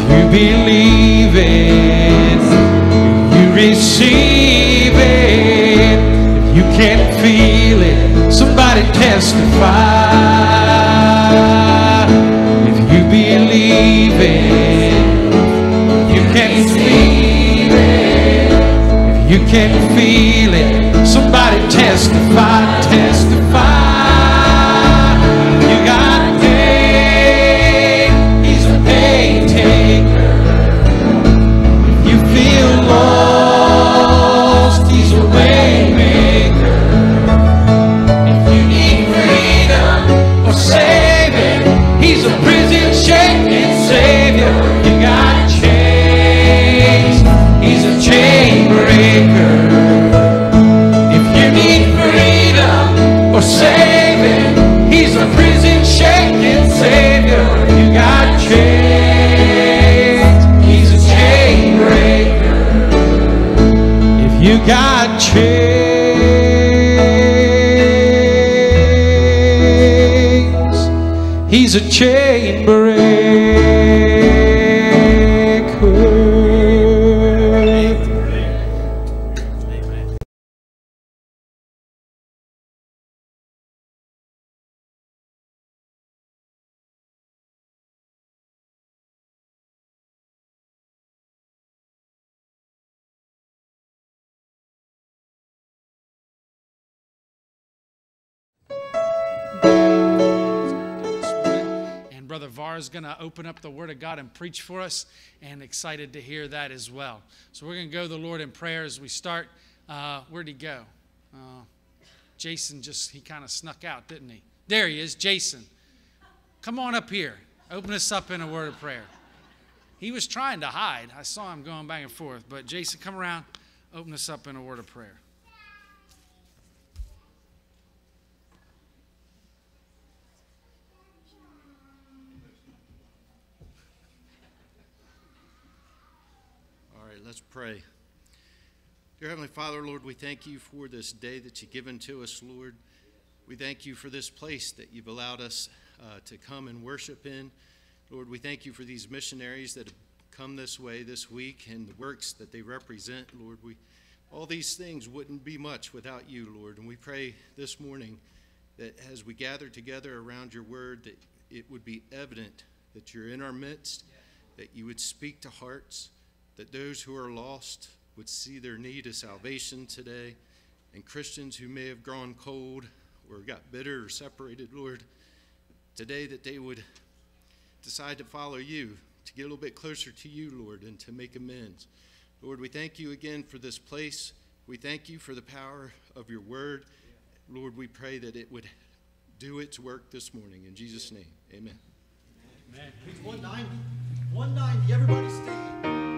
If you believe it, if you receive it, if you can feel it, somebody testify. If you believe it, you can feel it. If you can feel it, somebody testify, testify. A chain is going to open up the Word of God and preach for us, and excited to hear that as well. So we're going to go to the Lord in prayer as we start. Uh, where'd he go? Uh, Jason just, he kind of snuck out, didn't he? There he is, Jason. Come on up here. Open us up in a word of prayer. He was trying to hide. I saw him going back and forth. But Jason, come around. Open us up in a word of prayer. Right, let's pray. Dear Heavenly Father, Lord, we thank you for this day that you've given to us, Lord. We thank you for this place that you've allowed us uh, to come and worship in. Lord, we thank you for these missionaries that have come this way this week and the works that they represent, Lord. We all these things wouldn't be much without you, Lord. And we pray this morning that as we gather together around your word, that it would be evident that you're in our midst, that you would speak to hearts, that those who are lost would see their need of salvation today, and Christians who may have grown cold or got bitter or separated, Lord, today that they would decide to follow you, to get a little bit closer to you, Lord, and to make amends. Lord, we thank you again for this place. We thank you for the power of your word. Lord, we pray that it would do its work this morning. In Jesus' name, amen. Page 190. 190. Everybody stand.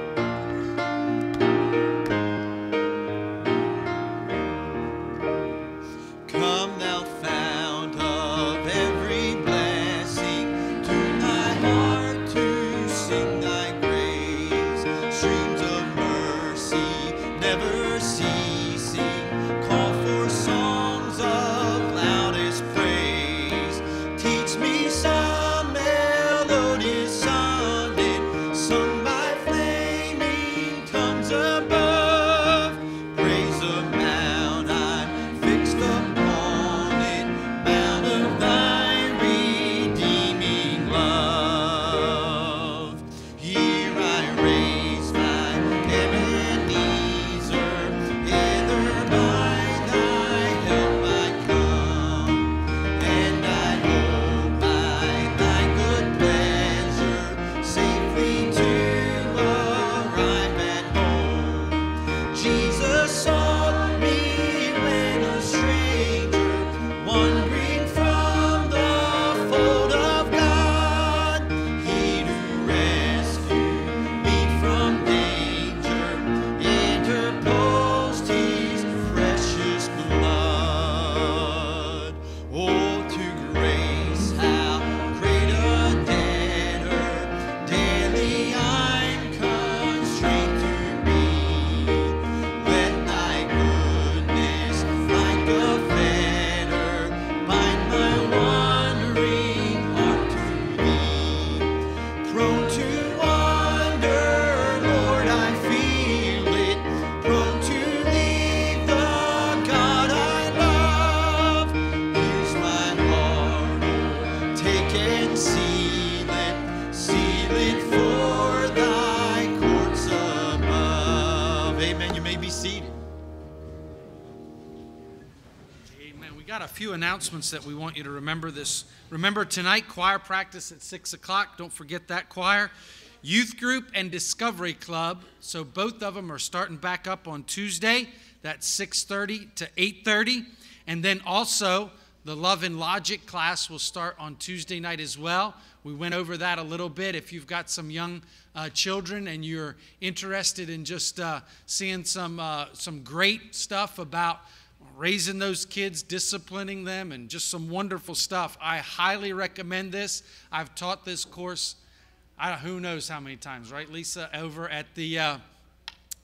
announcements that we want you to remember this. Remember tonight, choir practice at 6 o'clock. Don't forget that choir. Youth group and Discovery Club. So both of them are starting back up on Tuesday. That's 6:30 to 8:30. And then also the Love and Logic class will start on Tuesday night as well. We went over that a little bit. If you've got some young uh, children and you're interested in just uh, seeing some uh, some great stuff about raising those kids, disciplining them, and just some wonderful stuff. I highly recommend this. I've taught this course, I, who knows how many times, right, Lisa, over at the uh,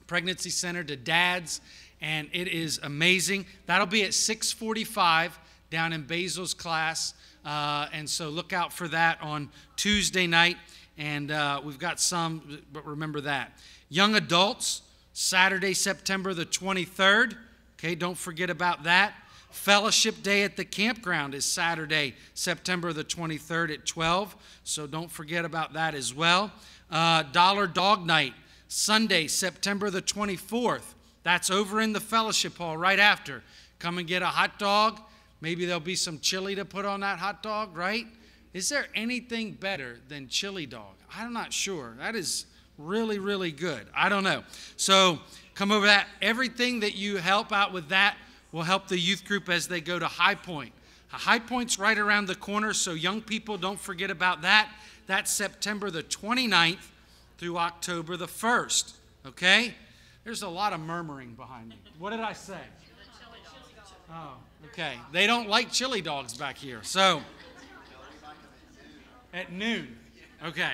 pregnancy center to dads, and it is amazing. That'll be at 645 down in Basil's class, uh, and so look out for that on Tuesday night. And uh, we've got some, but remember that. Young adults, Saturday, September the 23rd. Okay, don't forget about that. Fellowship Day at the campground is Saturday, September the 23rd at 12. So don't forget about that as well. Uh, Dollar Dog Night, Sunday, September the 24th. That's over in the fellowship hall right after. Come and get a hot dog. Maybe there'll be some chili to put on that hot dog, right? Is there anything better than chili dog? I'm not sure. That is really, really good. I don't know. So come over that. Everything that you help out with that will help the youth group as they go to High Point. High Point's right around the corner, so young people don't forget about that. That's September the 29th through October the 1st. Okay? There's a lot of murmuring behind me. What did I say? Oh, okay. They don't like chili dogs back here. So, at noon. Okay.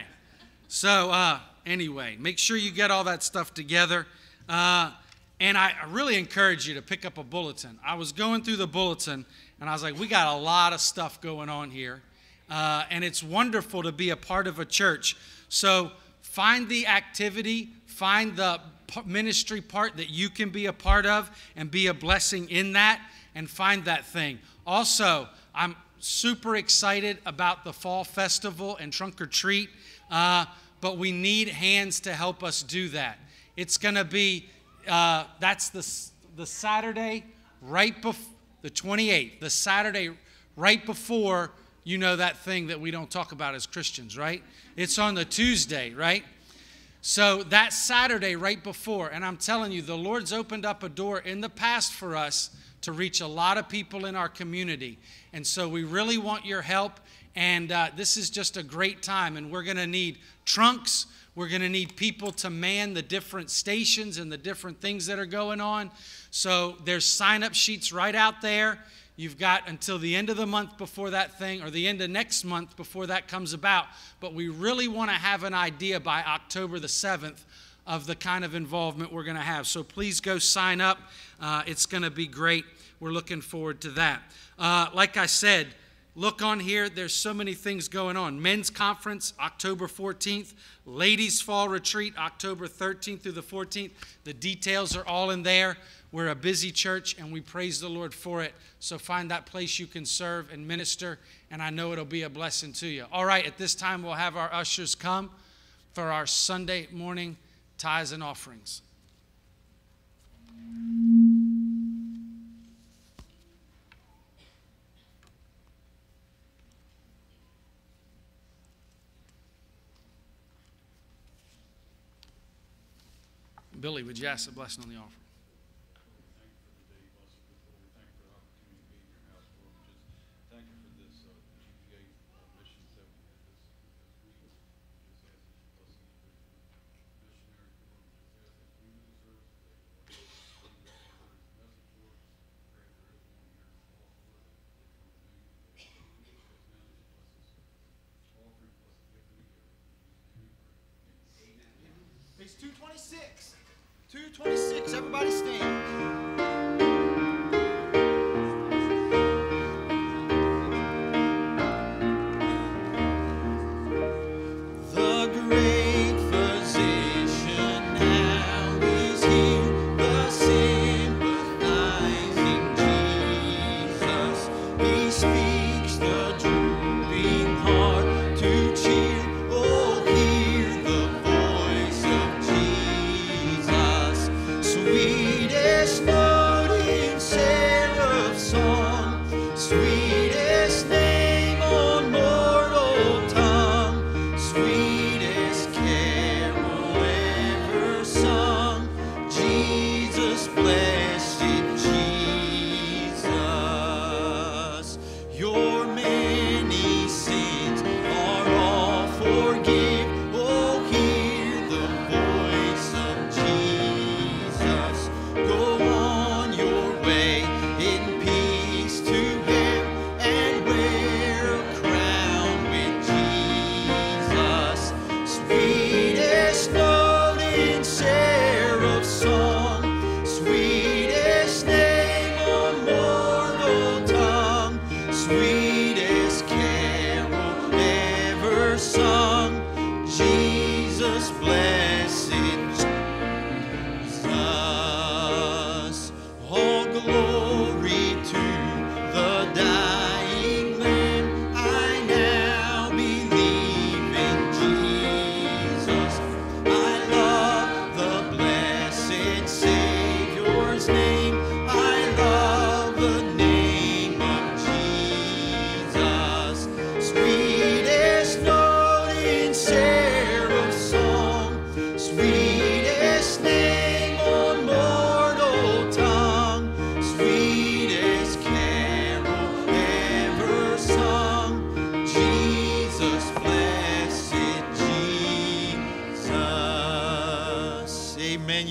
So, uh, anyway, make sure you get all that stuff together. Uh, and I really encourage you to pick up a bulletin. I was going through the bulletin and I was like, we got a lot of stuff going on here. Uh, and it's wonderful to be a part of a church. So find the activity, find the ministry part that you can be a part of and be a blessing in that, and find that thing. Also, I'm super excited about the fall festival and trunk or treat, uh, but we need hands to help us do that. It's going to be, uh, that's the, the Saturday right before, the 28th, the Saturday right before, you know, that thing that we don't talk about as Christians, right? It's on the Tuesday, right? So that Saturday right before, and I'm telling you, the Lord's opened up a door in the past for us to reach a lot of people in our community. And so we really want your help. And uh, this is just a great time. And we're going to need trunks. We're going to need people to man the different stations and the different things that are going on. So there's sign up sheets right out there. You've got until the end of the month before that thing, or the end of next month before that comes about. But we really want to have an idea by October the 7th of the kind of involvement we're going to have. So please go sign up. Uh, it's going to be great. We're looking forward to that. Uh, like I said, look on here. There's so many things going on. Men's conference, October 14th. Ladies' fall retreat, October 13th through the 14th. The details are all in there. We're a busy church and we praise the Lord for it. So find that place you can serve and minister, and I know it'll be a blessing to you. All right, at this time, we'll have our ushers come for our Sunday morning tithes and offerings. Billy, would you ask a blessing on the offering? It's message for us, pray for everyone here in Falls Wood. They come to me. Just now, just bless us. All three bless the gift of the giver. In Jesus' name we pray. Page 226. 226. Everybody stand.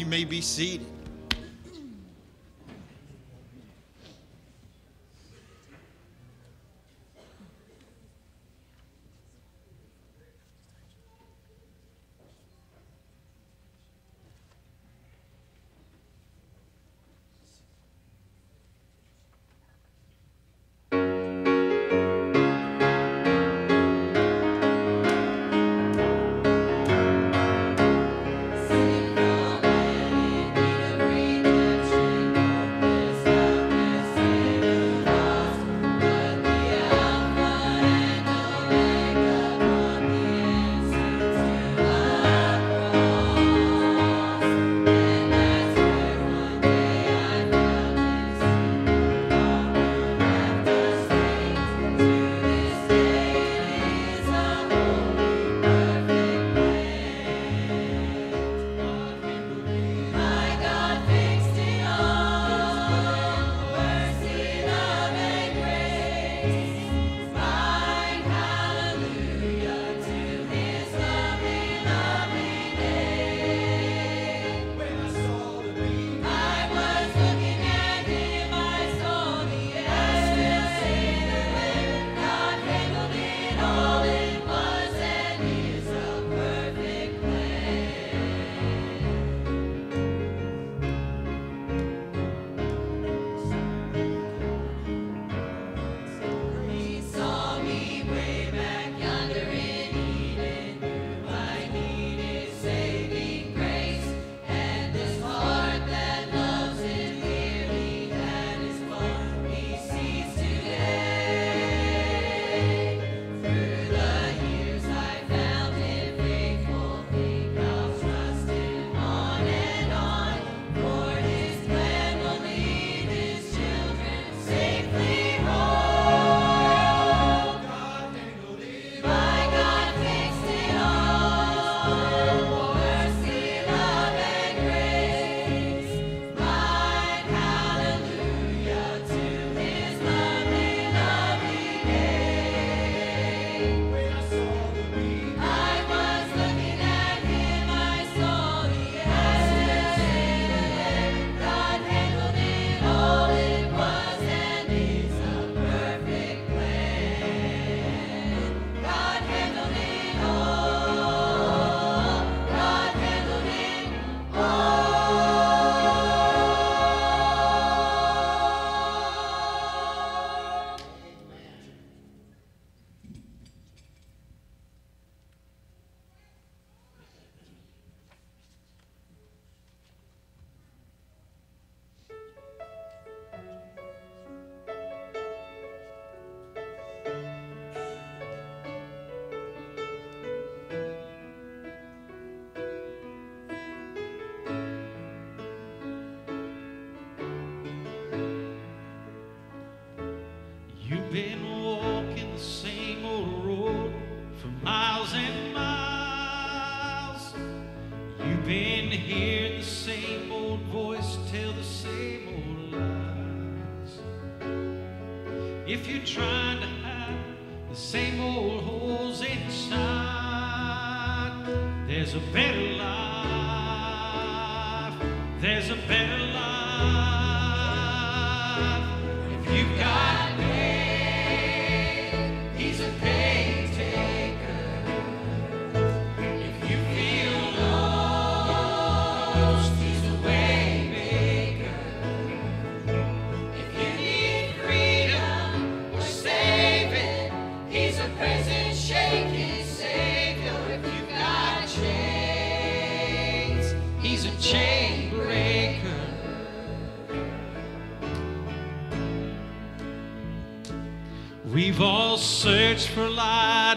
You may be seated.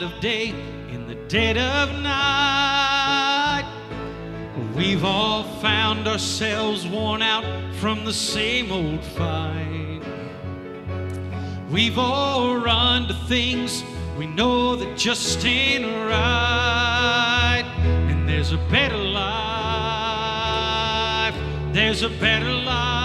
Of day in the dead of night. We've all found ourselves worn out from the same old fight. We've all run to things we know that just ain't right. And there's a better life. There's a better life.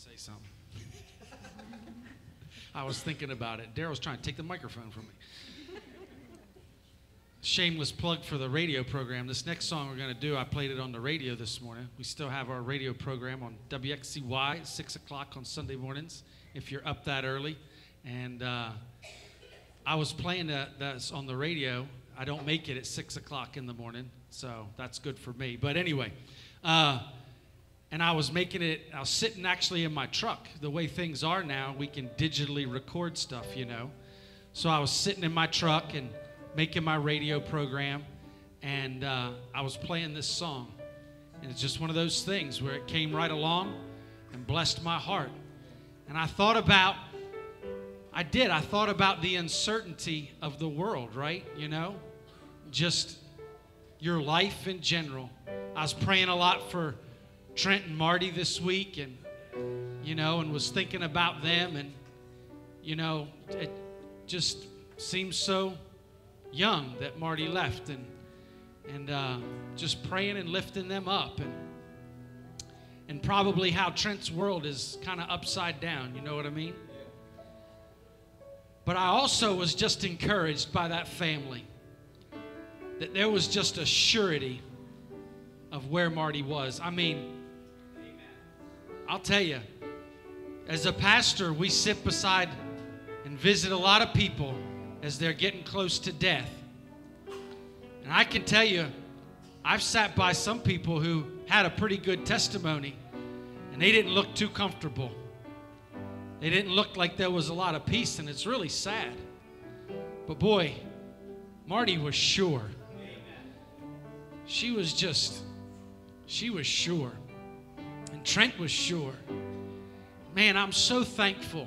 Say something. I was thinking about it. Daryl's trying to take the microphone from me. Shameless plug for the radio program. This next song we're going to do, I played it on the radio this morning. We still have our radio program on WXCY at 6 o'clock on Sunday mornings if you're up that early. And uh, I was playing that on the radio. I don't make it at 6 o'clock in the morning, so that's good for me. But anyway, uh, and I was making it, I was sitting actually in my truck. The way things are now, we can digitally record stuff, you know. So I was sitting in my truck and making my radio program, and uh, I was playing this song. And it's just one of those things where it came right along and blessed my heart. And I thought about, I did, I thought about the uncertainty of the world, right? You know, just your life in general. I was praying a lot for Trent and Marty this week, and you know, and was thinking about them, and you know, it just seems so young that Marty left, and and uh, just praying and lifting them up and and probably how Trent's world is kind of upside down. You know what I mean? But I also was just encouraged by that family that there was just a surety of where Marty was. I mean, I'll tell you, as a pastor, we sit beside and visit a lot of people as they're getting close to death. And I can tell you, I've sat by some people who had a pretty good testimony and they didn't look too comfortable. They didn't look like there was a lot of peace, and it's really sad. But boy, Marty was sure. She was just, she was sure. Trent was sure. Man, I'm so thankful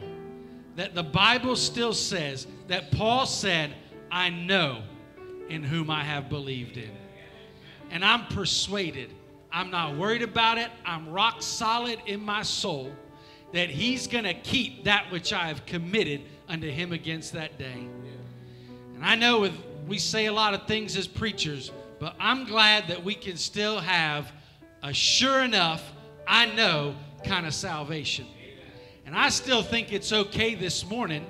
that the Bible still says that Paul said, I know in whom I have believed in. And I'm persuaded. I'm not worried about it. I'm rock solid in my soul that he's going to keep that which I have committed unto him against that day. And I know with, we say a lot of things as preachers, but I'm glad that we can still have a sure enough, I know kind of salvation. And I still think it's okay this morning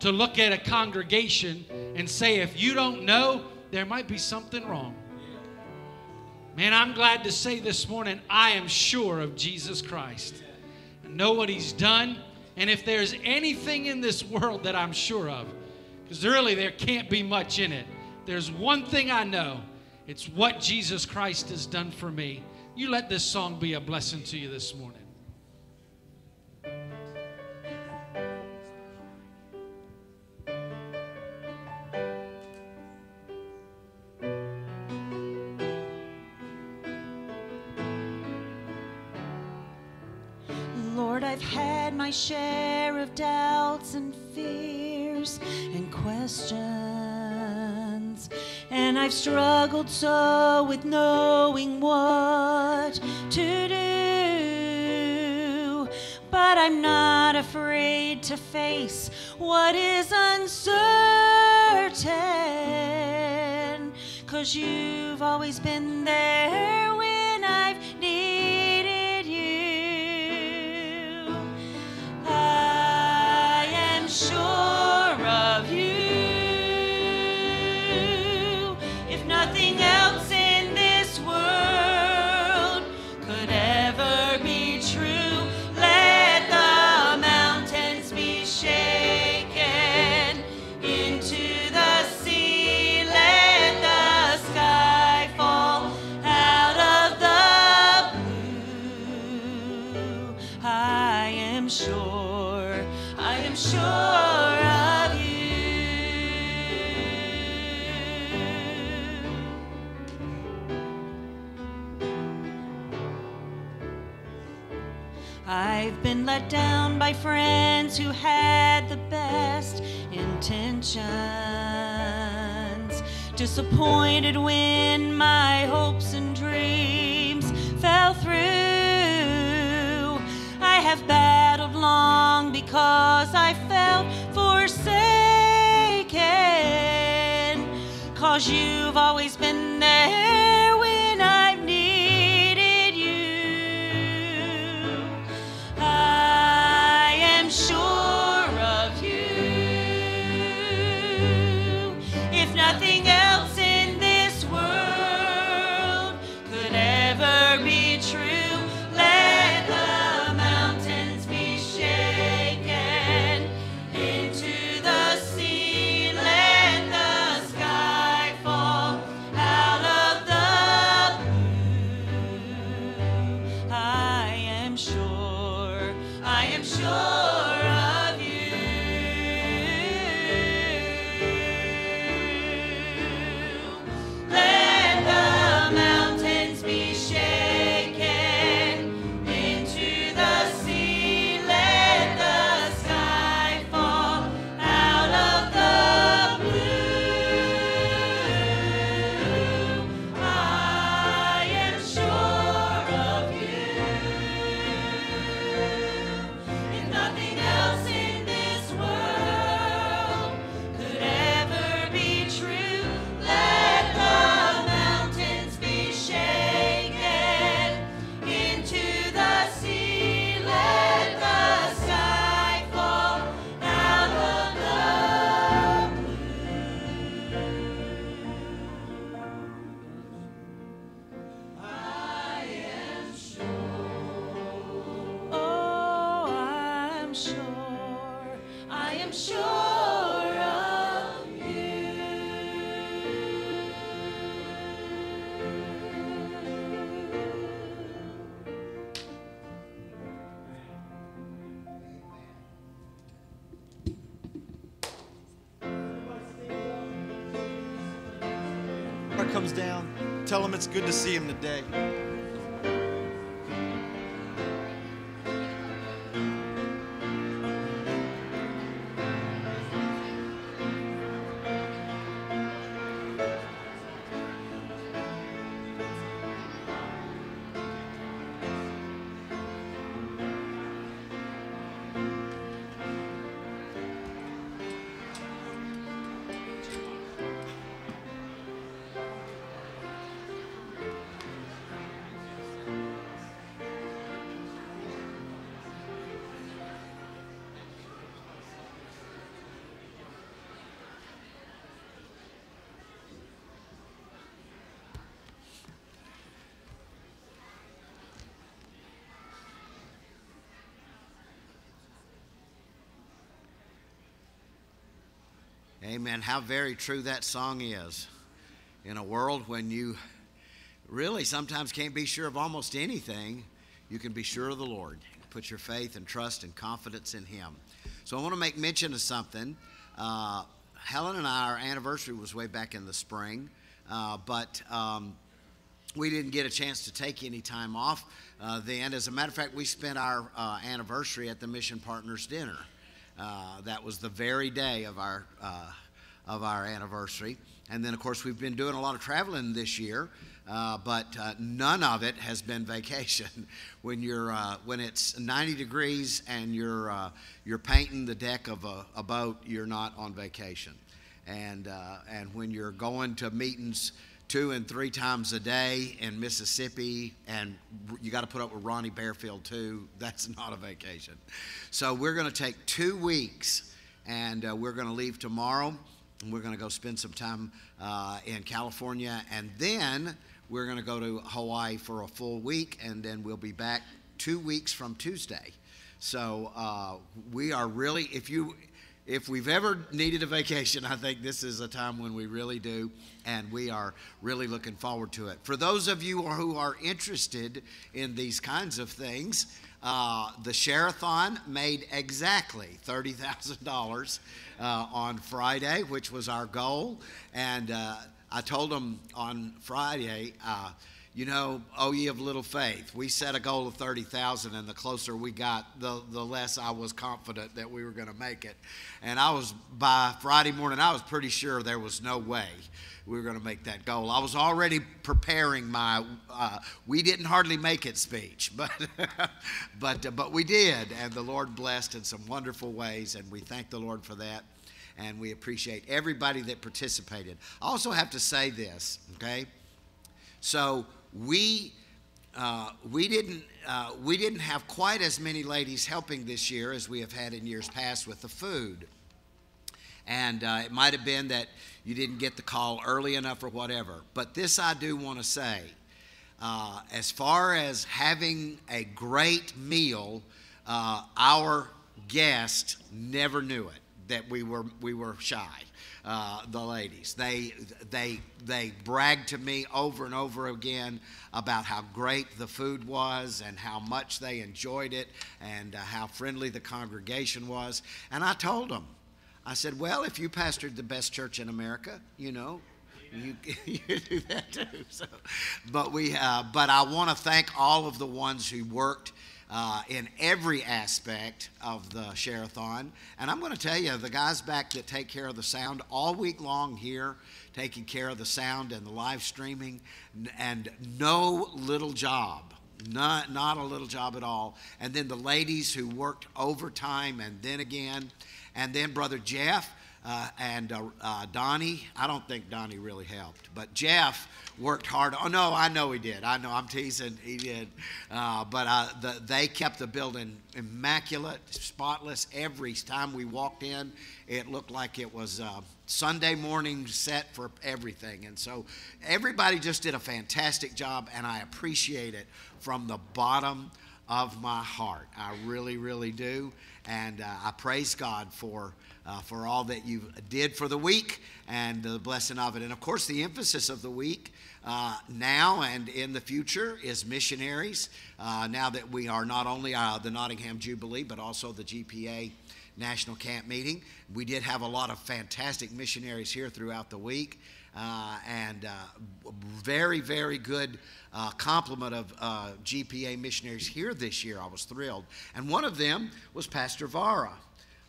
to look at a congregation and say, if you don't know, there might be something wrong. Man, I'm glad to say this morning, I am sure of Jesus Christ. I know what He's done. And if there's anything in this world that I'm sure of, because really there can't be much in it, there's one thing I know it's what Jesus Christ has done for me. You let this song be a blessing to you this morning. Lord, I've had my share of doubts and fears and questions. And I've struggled so with knowing what to do. But I'm not afraid to face what is uncertain. Cause you've always been there let down by friends who had the best intentions. Disappointed when my hopes and dreams fell through. I have battled long because I felt forsaken. Cause you've always been there good to see him today. Amen. How very true that song is. In a world when you really sometimes can't be sure of almost anything, you can be sure of the Lord. Put your faith and trust and confidence in Him. So I want to make mention of something. Uh, Helen and I, our anniversary was way back in the spring, uh, but um, we didn't get a chance to take any time off uh, then. As a matter of fact, we spent our uh, anniversary at the Mission Partners Dinner. Uh, that was the very day of our uh, of our anniversary, and then of course we've been doing a lot of traveling this year, uh, but uh, none of it has been vacation. when you're uh, when it's 90 degrees and you're uh, you're painting the deck of a, a boat, you're not on vacation, and and when you're going to meetings two and three times a day in Mississippi, and you got to put up with Ronnie Bearfield too. That's not a vacation. So we're going to take two weeks, and uh, we're going to leave tomorrow, and we're going to go spend some time uh, in California, and then we're going to go to Hawaii for a full week, and then we'll be back two weeks from Tuesday. So uh, we are really, if you if we've ever needed a vacation, I think this is a time when we really do, and we are really looking forward to it. For those of you who are interested in these kinds of things, uh, the Share-a-thon made exactly $30,000 uh, on Friday, which was our goal. And uh, I told them on Friday, uh, you know, oh ye of little faith. We set a goal of 30,000 and the closer we got, the, the less I was confident that we were going to make it. And I was, by Friday morning, I was pretty sure there was no way we were going to make that goal. I was already preparing my uh, "we didn't hardly make it" speech, but but uh, but we did, and the Lord blessed in some wonderful ways, and we thank the Lord for that, and we appreciate everybody that participated. I also have to say this, okay? So we uh, we didn't uh, we didn't have quite as many ladies helping this year as we have had in years past with the food. And uh, it might have been that you didn't get the call early enough or whatever. But this I do want to say. Uh, as far as having a great meal, uh, our guest never knew it that we were we were shy. Uh, the ladies they they they bragged to me over and over again about how great the food was and how much they enjoyed it and uh, how friendly the congregation was. And I told them, I said, well, if you pastored the best church in America, you know, you, you do that too. So, but we, uh, but I want to thank all of the ones who worked uh, in every aspect of the Share-a-thon. And I'm going to tell you, the guys back that take care of the sound all week long here, taking care of the sound and the live streaming, and no little job. Not, not a little job at all. And then the ladies who worked overtime and then again. And then Brother Jeff uh, and uh, uh, Donnie. I don't think Donnie really helped, but Jeff worked hard. Oh no, I know he did. I know I'm teasing. He did, uh, but uh, the, they kept the building immaculate, spotless. Every time we walked in, it looked like it was Sunday morning set for everything. And so everybody just did a fantastic job, and I appreciate it from the bottom of my heart. I really, really do. And uh, I praise God for, uh, for all that you did for the week and the blessing of it. And of course, the emphasis of the week uh, now and in the future is missionaries. Uh, now that we are not only uh, the Nottingham Jubilee, but also the GPA National Camp Meeting. We did have a lot of fantastic missionaries here throughout the week. Uh, and uh, very, very good complement of GPA missionaries here this year. I was thrilled. And one of them was Pastor Vara.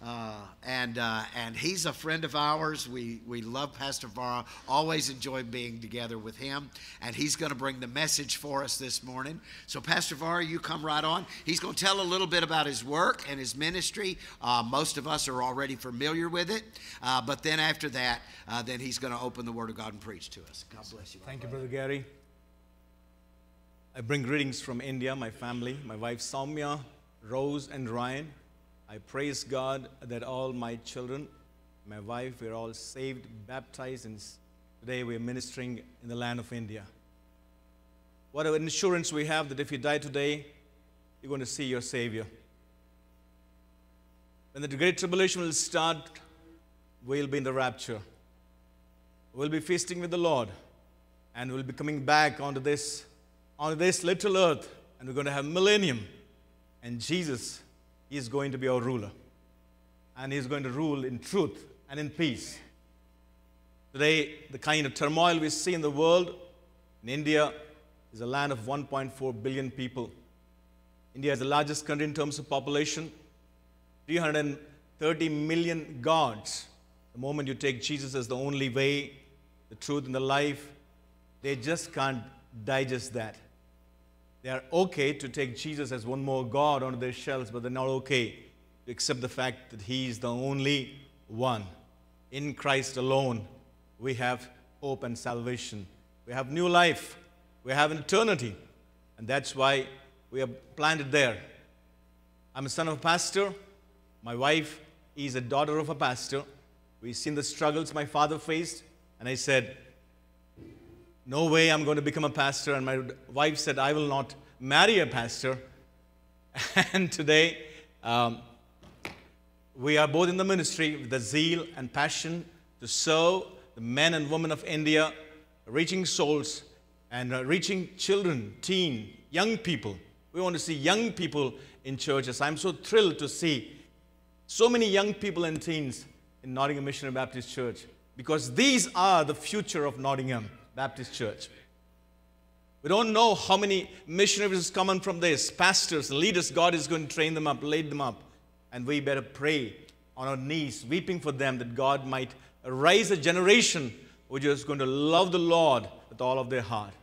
Uh, and uh, and he's a friend of ours. We we love Pastor Vara. Always enjoy being together with him. And he's going to bring the message for us this morning. So Pastor Vara, you come right on. He's going to tell a little bit about his work and his ministry. Uh, most of us are already familiar with it. Uh, but then after that, uh, then he's going to open the Word of God and preach to us. God bless you. Thank you, Brother Gary. I bring greetings from India, my family, my wife Soumya, Rose, and Ryan. I praise God that all my children, my wife, we're all saved, baptized, and today we're ministering in the land of India. What an assurance we have that if you die today, you're going to see your Savior. When the great tribulation will start, we'll be in the rapture. We'll be feasting with the Lord, and we'll be coming back onto this, onto this little earth, and we're going to have millennium. And Jesus is going to be our ruler, and He's going to rule in truth and in peace. Today, the kind of turmoil we see in the world, in India, is a land of 1.4 billion people. India is the largest country in terms of population. 330 million gods. The moment you take Jesus as the only way, the truth, and the life, they just can't digest that. They are okay to take Jesus as one more God onto their shelves, but they're not okay to accept the fact that He is the only one. In Christ alone, we have hope and salvation. We have new life. We have an eternity. And that's why we are planted there. I'm a son of a pastor. My wife is a daughter of a pastor. We've seen the struggles my father faced, and I said, No way I'm going to become a pastor. And my wife said, I will not marry a pastor. And today, um, we are both in the ministry with the zeal and passion to serve the men and women of India, reaching souls and uh, reaching children, teen, young people. We want to see young people in churches. I'm so thrilled to see so many young people and teens in Nottingham Missionary Baptist Church because these are the future of Nottingham Baptist Church. We don't know how many missionaries come on from this, pastors, leaders. God is going to train them up, lead them up. And we better pray on our knees, weeping for them that God might raise a generation which is going to love the Lord with all of their heart.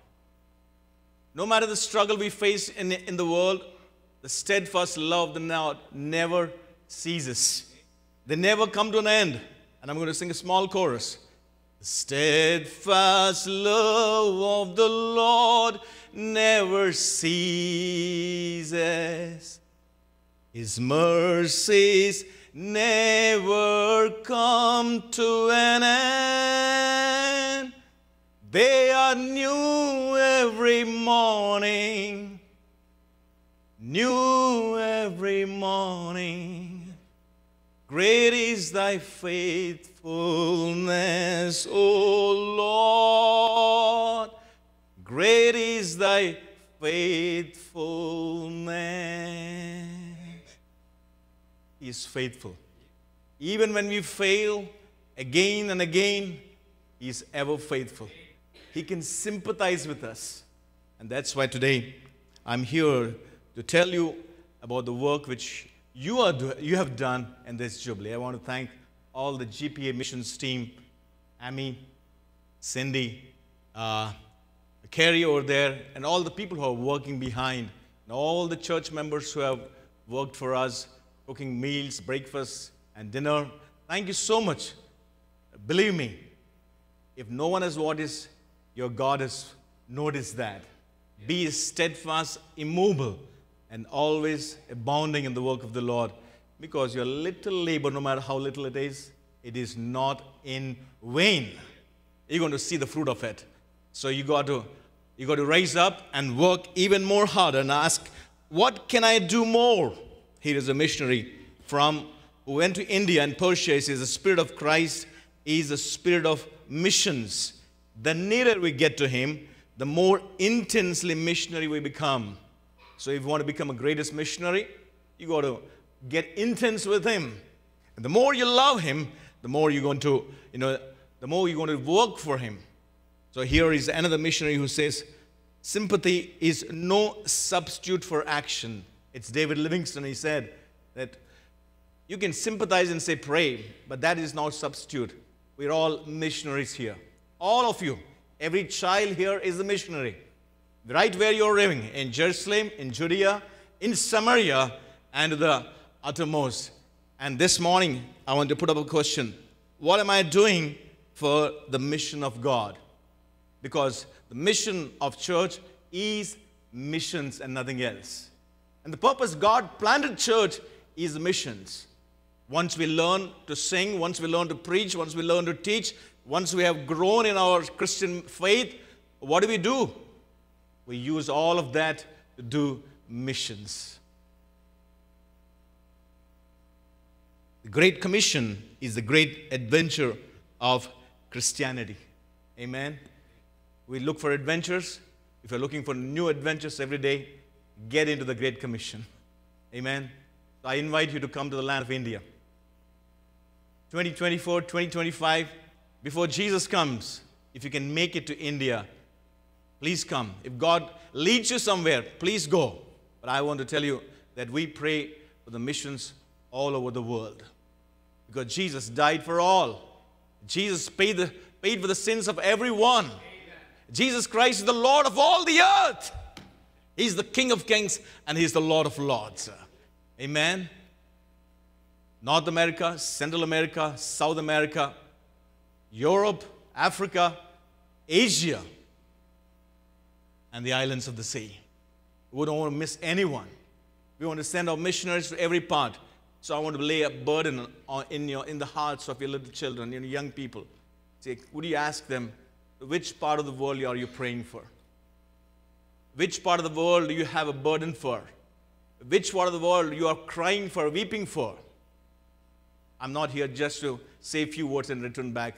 No matter the struggle we face in, in the world, the steadfast love of the Lord never ceases. They never come to an end. And I'm going to sing a small chorus. Steadfast love of the Lord never ceases. His mercies never come to an end. They are new every morning, new every morning. Great is thy faithfulness, O Lord. Great is thy faithfulness. He is faithful. Even when we fail again and again, He is ever faithful. He can sympathize with us. And that's why today I'm here to tell you about the work which you, are you have done in this Jubilee. I want to thank all the GPA missions team, Amy, Cindy, uh, Carrie over there, and all the people who are working behind, and all the church members who have worked for us, cooking meals, breakfast, and dinner. Thank you so much. Believe me, if no one has noticed, your God has noticed that. Be steadfast, immovable, and always abounding in the work of the Lord, because your little labor, no matter how little it is, it is not in vain. You're going to see the fruit of it. So you got to you got to raise up and work even more harder and ask, what can I do more? Here is a missionary from who went to India and Persia. He says the Spirit of Christ is the spirit of missions. The nearer we get to Him, the more intensely missionary we become. So if you want to become a greatest missionary, you got to get intense with Him. And the more you love Him, the more you're going to, you know, the more you're going to work for Him. So here is another missionary who says, sympathy is no substitute for action. It's David Livingstone. He said that you can sympathize and say pray, but that is not substitute. We're all missionaries here. All of you. Every child here is a missionary. Right where you're living, in Jerusalem, in Judea, in Samaria, and the uttermost. And this morning, I want to put up a question What am I doing for the mission of God? Because the mission of church is missions and nothing else. And the purpose God planted church is missions. Once we learn to sing, once we learn to preach, once we learn to teach, once we have grown in our Christian faith, what do we do? We use all of that to do missions. The Great Commission is the great adventure of Christianity. Amen. We look for adventures. If you're looking for new adventures every day, get into the Great Commission. Amen. So I invite you to come to the land of India. 2024, 2025, before Jesus comes, if you can make it to India, please come. If God leads you somewhere, please go. But I want to tell you that we pray for the missions all over the world. Because Jesus died for all. Jesus paid, the, paid for the sins of everyone. Jesus Christ is the Lord of all the earth. He's the King of kings and He's the Lord of lords. Amen. North America, Central America, South America, Europe, Africa, Asia, and the islands of the sea. We don't want to miss anyone. We want to send our missionaries to every part. So I want to lay a burden on, in, your, in the hearts of your little children, your young people. Say, would you ask them, which part of the world are you praying for? Which part of the world do you have a burden for? Which part of the world you are crying for, weeping for? I'm not here just to say a few words and return back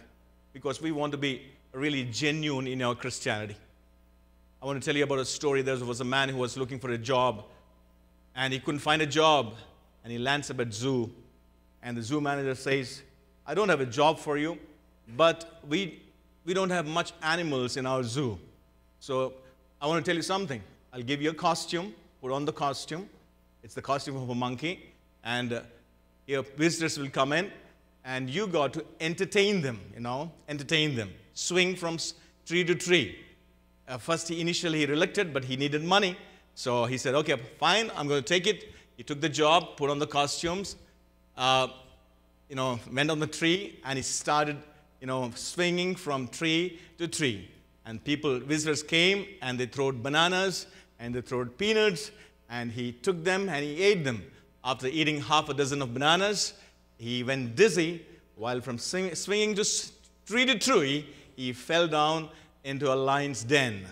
because we want to be really genuine in our Christianity. I want to tell you about a story. There was a man who was looking for a job and he couldn't find a job and he lands up at zoo and the zoo manager says, I don't have a job for you, but we, we don't have much animals in our zoo. So I want to tell you something. I'll give you a costume, put on the costume. It's the costume of a monkey and uh, your visitors will come in and you got to entertain them, you know, entertain them, swing from tree to tree. Uh, first, he initially he reluctant, but he needed money. So he said, okay, fine, I'm going to take it. He took the job, put on the costumes, uh, you know, went on the tree, and he started, you know, swinging from tree to tree. And people, visitors came, and they threw bananas, and they threw peanuts, and he took them and he ate them. After eating half a dozen of bananas, he went dizzy while from swinging to tree to tree, he fell down into a lion's den.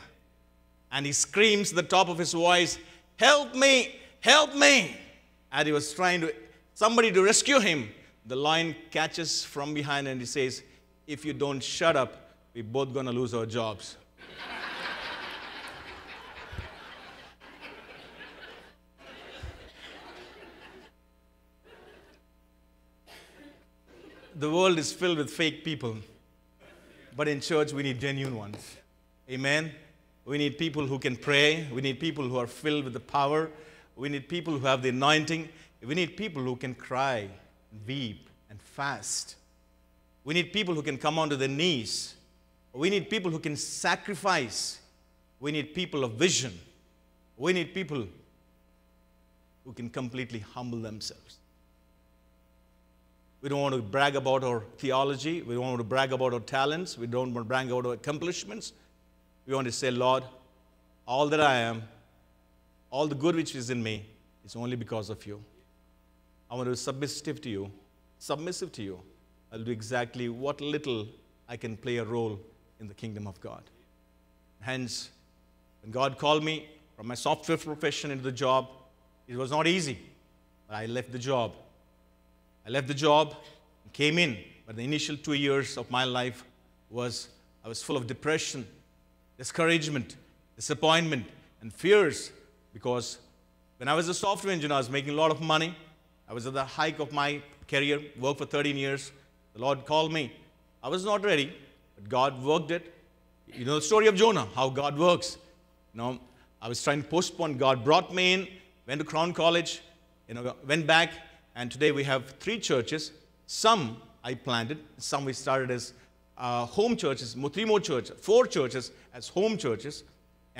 And he screams at the top of his voice, Help me! Help me! And he was trying to, somebody to rescue him. The lion catches from behind and he says, If you don't shut up, we're both going to lose our jobs. the world is filled with fake people. But in church, we need genuine ones. Amen. We need people who can pray. We need people who are filled with the power. We need people who have the anointing. We need people who can cry, weep, and fast. We need people who can come onto their knees. We need people who can sacrifice. We need people of vision. We need people who can completely humble themselves. We don't want to brag about our theology. We don't want to brag about our talents. We don't want to brag about our accomplishments. We want to say, Lord, all that I am, all the good which is in me, is only because of you. I want to be submissive to you, submissive to you. I'll do exactly what little I can play a role in the kingdom of God. Hence, when God called me from my software profession into the job, it was not easy. But I left the job I left the job, and came in, but the initial two years of my life was I was full of depression, discouragement, disappointment, and fears because when I was a software engineer, I was making a lot of money. I was at the height of my career, worked for 13 years. The Lord called me. I was not ready, but God worked it. You know the story of Jonah, how God works. You know, I was trying to postpone. God brought me in, went to Crown College, you know, went back, and today we have three churches. Some I planted, some we started as uh, home churches, three more churches, four churches as home churches,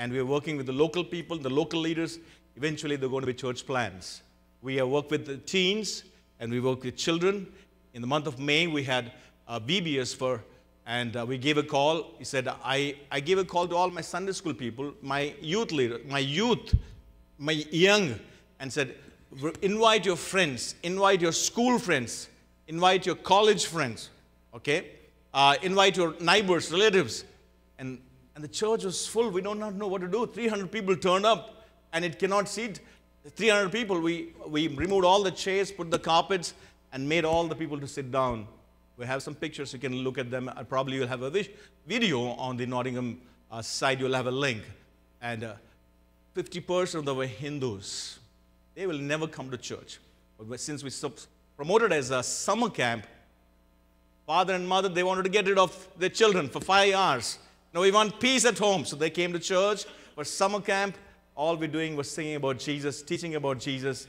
and we are working with the local people, the local leaders. Eventually, they're going to be church plans. We have worked with the teens and we work with children. In the month of May, we had uh, VBS for, and uh, we gave a call. He said, I, I gave a call to all my Sunday school people, my youth leader, my youth, my young, and said, invite your friends, invite your school friends, invite your college friends, okay? Uh, invite your neighbors, relatives. And, and the church was full. We do not know what to do. 300 people turned up, and it cannot seat 300 people. We, we removed all the chairs, put the carpets, and made all the people to sit down. We have some pictures. You can look at them. Uh, Probably you'll have a video on the Nottingham uh, side. You'll have a link. And uh, 50% of them were Hindus. They will never come to church. But since we promoted as a summer camp, father and mother, they wanted to get rid of their children for five hours. Now we want peace at home. So they came to church for summer camp. All we're doing was singing about Jesus, teaching about Jesus,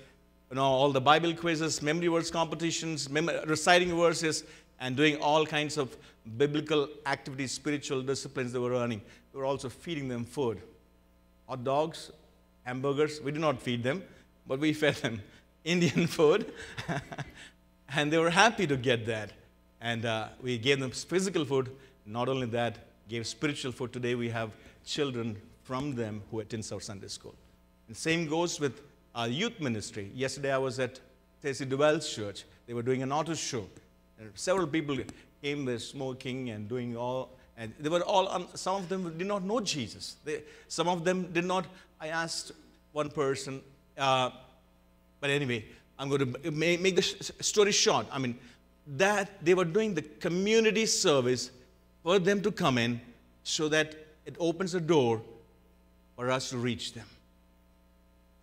you know, all the Bible quizzes, memory verse competitions, mem- reciting verses, and doing all kinds of biblical activities, spiritual disciplines they were learning. We were also feeding them food. Hot dogs, hamburgers, we did not feed them, but we fed them Indian food. and they were happy to get that. And uh, we gave them physical food. Not only that, gave spiritual food. Today we have children from them who attend our Sunday school. And same goes with our youth ministry. Yesterday I was at Stacey Duval's church. They were doing an auto show. And several people came there smoking and doing all, and they were all, un- some of them did not know Jesus. They, some of them did not. I asked one person, uh, but anyway, I'm going to make the story short. I mean, that they were doing the community service for them to come in so that it opens a door for us to reach them.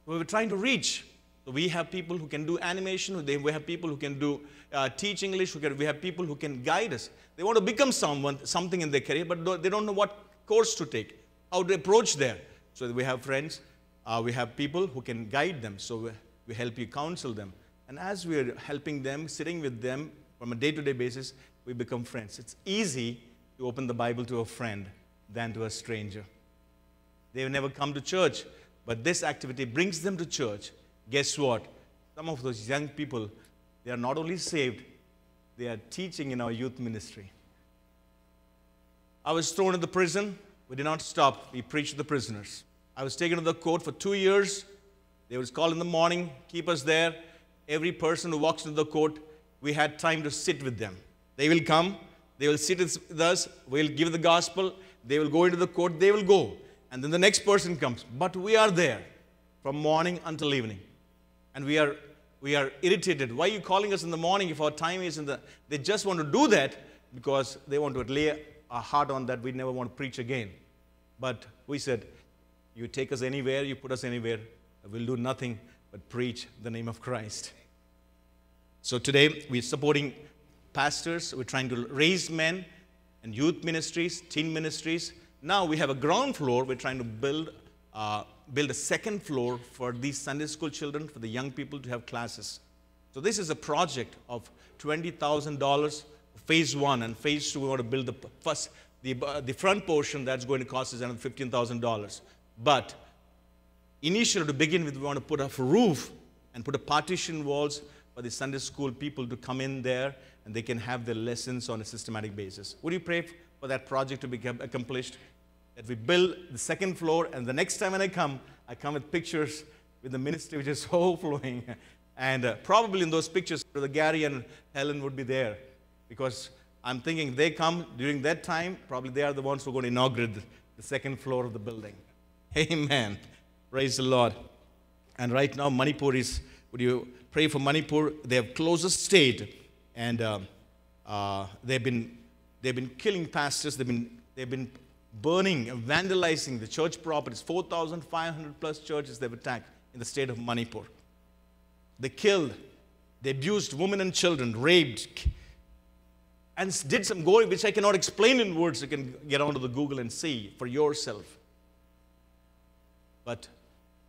We were trying to reach. So we have people who can do animation, we have people who can do uh, teach English, we have people who can guide us. They want to become someone, something in their career, but they don't know what course to take, how to approach there. So we have friends, uh, we have people who can guide them. So we, we help you counsel them. And as we are helping them, sitting with them from a day to day basis, we become friends. It's easy to open the Bible to a friend than to a stranger. They have never come to church, but this activity brings them to church. Guess what? Some of those young people, they are not only saved, they are teaching in our youth ministry. I was thrown in the prison. We did not stop. We preached to the prisoners. I was taken to the court for two years. They would call in the morning, keep us there. Every person who walks into the court, we had time to sit with them. They will come, they will sit with us, we'll give the gospel, they will go into the court, they will go. And then the next person comes. But we are there from morning until evening. And we are we are irritated. Why are you calling us in the morning if our time is in the they just want to do that because they want to lay a heart on that we never want to preach again. But we said, you take us anywhere, you put us anywhere, we'll do nothing but preach the name of Christ. So today we're supporting pastors, we're trying to raise men and youth ministries, teen ministries. Now we have a ground floor, we're trying to build, uh, build a second floor for these Sunday school children, for the young people to have classes. So this is a project of $20,000, phase one, and phase two, we want to build the first, the, uh, the front portion that's going to cost us another $15,000. But initially, to begin with, we want to put up a roof and put a partition walls the Sunday school people to come in there and they can have their lessons on a systematic basis. Would you pray for that project to become accomplished? That we build the second floor, and the next time when I come, I come with pictures with the ministry which is overflowing. And uh, probably in those pictures, Brother Gary and Helen would be there because I'm thinking they come during that time, probably they are the ones who are going to inaugurate the second floor of the building. Amen. Praise the Lord. And right now, Manipur is would you pray for Manipur? They have closed the state, and uh, uh, they've been they've been killing pastors. They've been they've been burning and vandalizing the church properties. 4,500 plus churches they've attacked in the state of Manipur. They killed, they abused women and children, raped, and did some gory, which I cannot explain in words. You can get onto the Google and see for yourself. But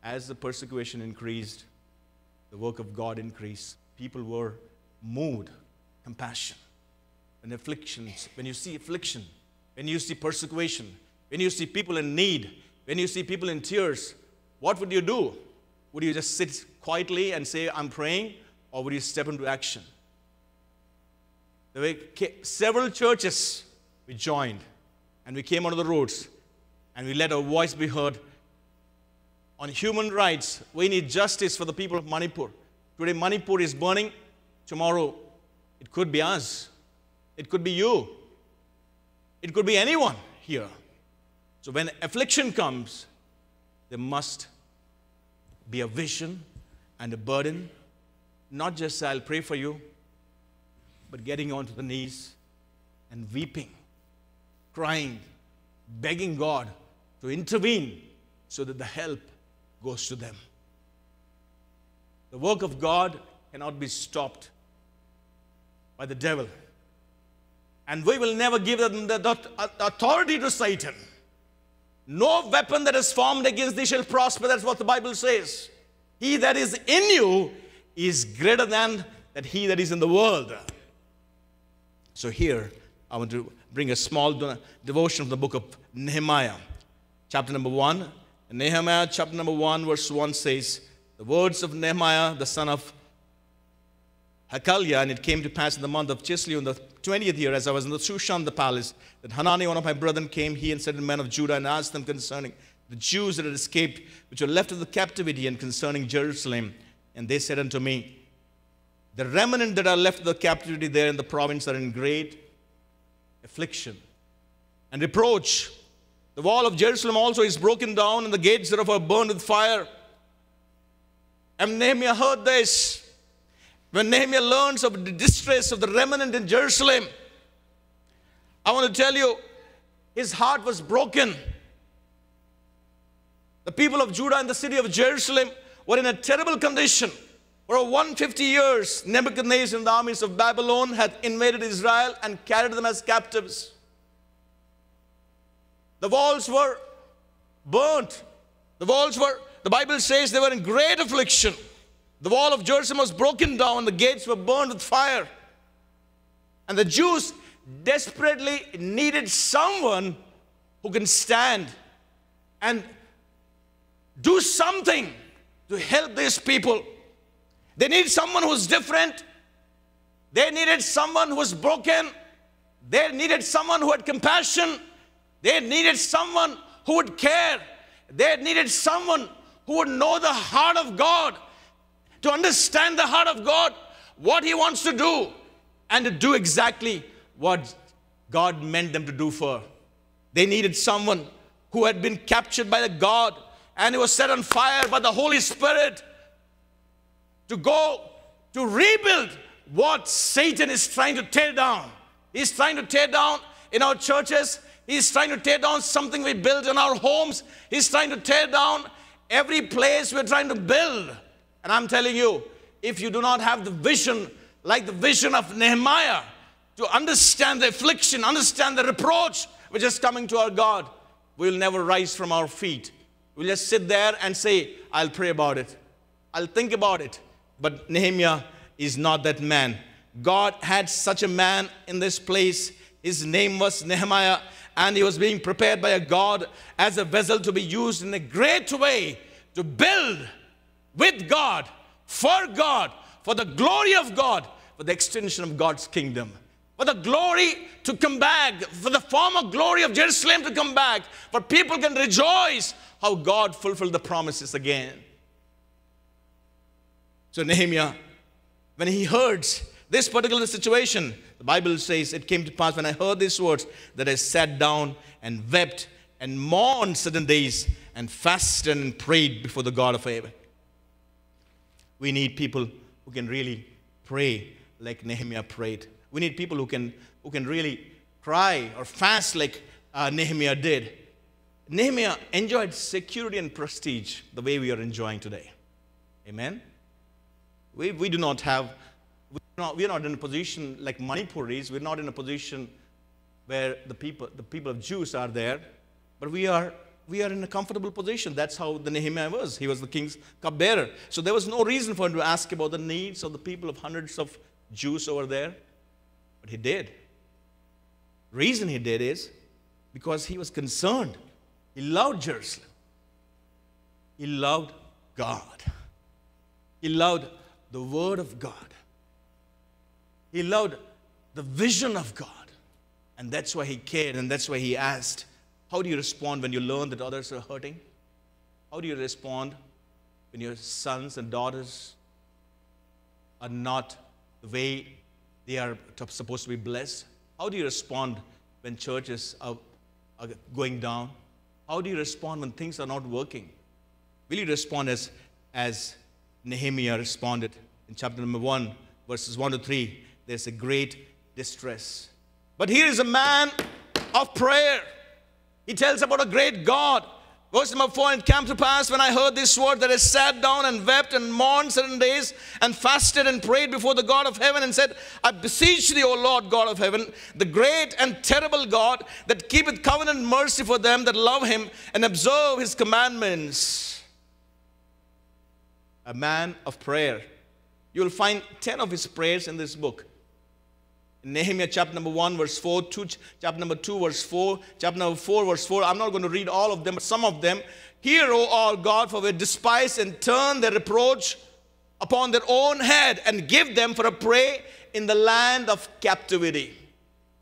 as the persecution increased, the work of God increased. People were moved, compassion. When afflictions, when you see affliction, when you see persecution, when you see people in need, when you see people in tears, what would you do? Would you just sit quietly and say, I'm praying, or would you step into action? There were several churches we joined, and we came onto the roads, and we let our voice be heard on human rights. We need justice for the people of Manipur. Today, Manipur is burning. Tomorrow, it could be us. It could be you. It could be anyone here. So, when affliction comes, there must be a vision and a burden. Not just I'll pray for you, but getting onto the knees and weeping, crying, begging God to intervene so that the help goes to them. The work of God cannot be stopped by the devil. And we will never give them the authority to Satan. No weapon that is formed against thee shall prosper. That's what the Bible says. He that is in you is greater than that he that is in the world. So here, I want to bring a small devotion from the book of Nehemiah, chapter number one. Nehemiah, chapter number one, verse one says, "The words of Nehemiah, the son of Hachaliah, and it came to pass in the month of Chislev in the 20th year, as I was in the Shushan, the palace, that Hanani, one of my brethren, came, he and certain men of Judah, and asked them concerning the Jews that had escaped, which were left of the captivity, and concerning Jerusalem. And they said unto me, The remnant that are left of the captivity there in the province are in great affliction and reproach. The wall of Jerusalem also is broken down, and the gates thereof are burned with fire. And Nehemiah heard this. When Nehemiah learns of the distress of the remnant in Jerusalem, I want to tell you, his heart was broken. The people of Judah and the city of Jerusalem were in a terrible condition. For 150 years, Nebuchadnezzar and the armies of Babylon had invaded Israel and carried them as captives. The walls were burnt. The walls were, the Bible says they were in great affliction. The wall of Jerusalem was broken down, the gates were burned with fire. And the Jews desperately needed someone who can stand and do something to help these people. They need someone who's different. They needed someone who was broken. They needed someone who had compassion. They needed someone who would care. They needed someone who would know the heart of God, to understand the heart of God, what He wants to do, and to do exactly what God meant them to do for. They needed someone who had been captured by the God and was set on fire by the Holy Spirit to go to rebuild what Satan is trying to tear down. He's trying to tear down in our churches. He's trying to tear down something we built in our homes. He's trying to tear down every place we're trying to build. And I'm telling you, if you do not have the vision like the vision of Nehemiah to understand the affliction, understand the reproach which is coming to our God, we'll never rise from our feet. We'll just sit there and say, I'll pray about it. I'll think about it. But Nehemiah is not that man. God had such a man in this place. His name was Nehemiah, and he was being prepared by a God as a vessel to be used in a great way to build with God, for God, for the glory of God, for the extension of God's kingdom. For the glory to come back, for the former glory of Jerusalem to come back, for people can rejoice how God fulfilled the promises again. So Nehemiah, when he heard this particular situation, the Bible says, It came to pass when I heard these words that I sat down and wept and mourned certain days and fasted and prayed before the God of heaven. We need people who can really pray like Nehemiah prayed. We need people who can, who can really cry or fast like uh, Nehemiah did. Nehemiah enjoyed security and prestige the way we are enjoying today. Amen? We, we do not have, not, we're not in a position like Manipuris, we're not in a position where the people, the people of Jews are there, but we are, we are in a comfortable position. That's how the Nehemiah was. He was the king's cupbearer. So there was no reason for him to ask about the needs of the people of hundreds of Jews over there, but he did. Reason he did is because he was concerned. He loved Jerusalem. He loved God. He loved the Word of God. He loved the vision of God. And that's why he cared, and that's why he asked, How do you respond when you learn that others are hurting? How do you respond when your sons and daughters are not the way they are supposed to be blessed? How do you respond when churches are, are going down? How do you respond when things are not working? Will you respond as, as Nehemiah responded in chapter number 1, verses 1 to 3? There's a great distress. But here is a man of prayer. He tells about a great God. Verse number 4 It came to pass when I heard this word that I sat down and wept and mourned certain days and fasted and prayed before the God of heaven and said, I beseech thee, O Lord God of heaven, the great and terrible God that keepeth covenant mercy for them that love him and observe his commandments. A man of prayer. You will find 10 of his prayers in this book. Nehemiah chapter number 1, verse 4, two, chapter number 2, verse 4, chapter number 4, verse 4. I'm not going to read all of them, but some of them. Hear, O our God, for we despise and turn their reproach upon their own head and give them for a prey in the land of captivity.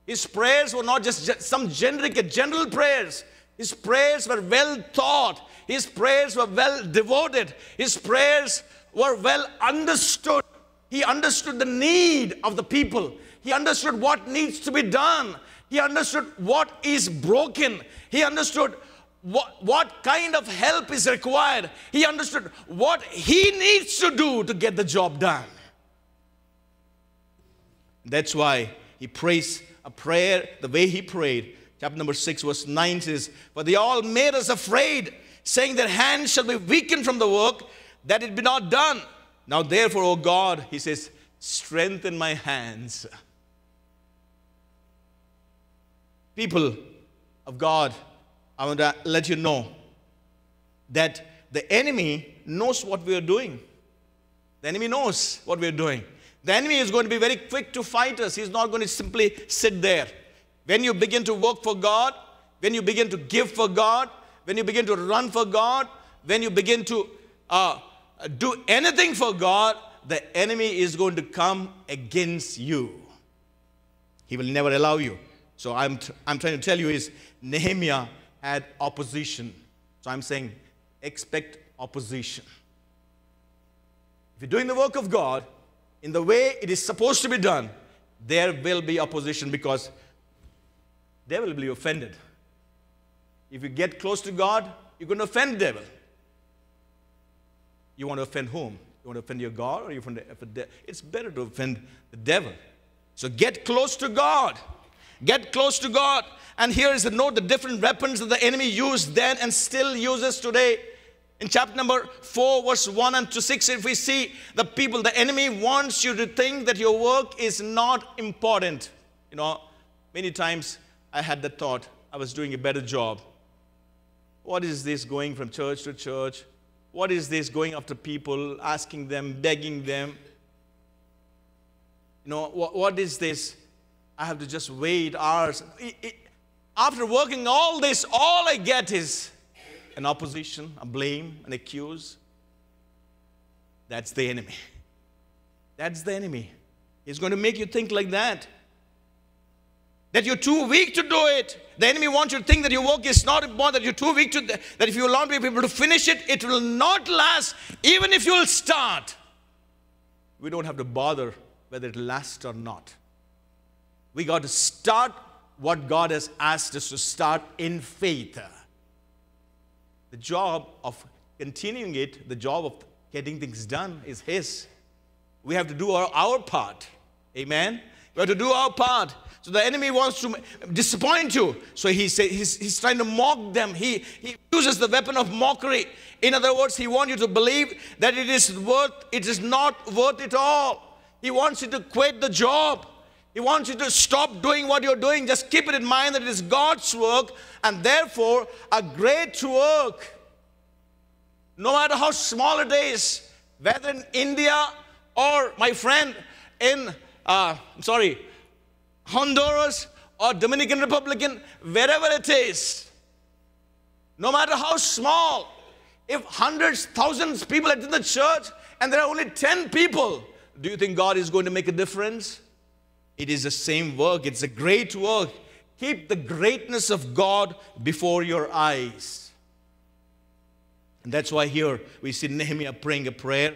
His prayers were not just some generic, general prayers. His prayers were well thought. His prayers were well devoted. His prayers were well understood. He understood the need of the people. He understood what needs to be done. He understood what is broken. He understood what, what kind of help is required. He understood what he needs to do to get the job done. That's why he prays a prayer the way he prayed. Chapter number 6, verse 9 says, For they all made us afraid, saying, Their hands shall be weakened from the work, that it be not done. Now, therefore, O God, he says, strengthen my hands. People of God, I want to let you know that the enemy knows what we are doing. The enemy knows what we are doing. The enemy is going to be very quick to fight us. He's not going to simply sit there. When you begin to work for God, when you begin to give for God, when you begin to run for God, when you begin to uh, do anything for God, the enemy is going to come against you. He will never allow you. So I'm, I'm trying to tell you is Nehemiah had opposition. So I'm saying expect opposition. If you're doing the work of God in the way it is supposed to be done, there will be opposition because they will be offended. If you get close to God, you're going to offend the devil. You want to offend whom? You want to offend your God or you want to offend the devil? It's better to offend the devil. So get close to God. Get close to God. And here is the note the different weapons that the enemy used then and still uses today. In chapter number 4, verse 1 and to 6, if we see the people, the enemy wants you to think that your work is not important. You know, many times I had the thought I was doing a better job. What is this going from church to church? What is this going after people, asking them, begging them? You know, what, what is this? I have to just wait hours. It- it- after working all this, all I get is an opposition, a blame, an accuse. That's the enemy. That's the enemy. He's going to make you think like that. That you're too weak to do it. The enemy wants you to think that your work is not important, that you're too weak to, that if you be able to finish it, it will not last, even if you will start. We don't have to bother whether it lasts or not. We got to start what God has asked us to start in faith. The job of continuing it, the job of getting things done is His. We have to do our, our part. Amen. We have to do our part. So the enemy wants to disappoint you. So he say, he's, he's trying to mock them. He, he uses the weapon of mockery. In other words, he wants you to believe that it is worth, it is not worth it all. He wants you to quit the job. He wants you to stop doing what you're doing. Just keep it in mind that it is God's work and therefore a great work. No matter how small it is, whether in India or my friend in, uh, I'm sorry, Honduras or Dominican Republic, wherever it is, no matter how small, if hundreds, thousands of people attend the church and there are only 10 people, do you think God is going to make a difference? It is the same work, it's a great work. Keep the greatness of God before your eyes. And that's why here we see Nehemiah praying a prayer,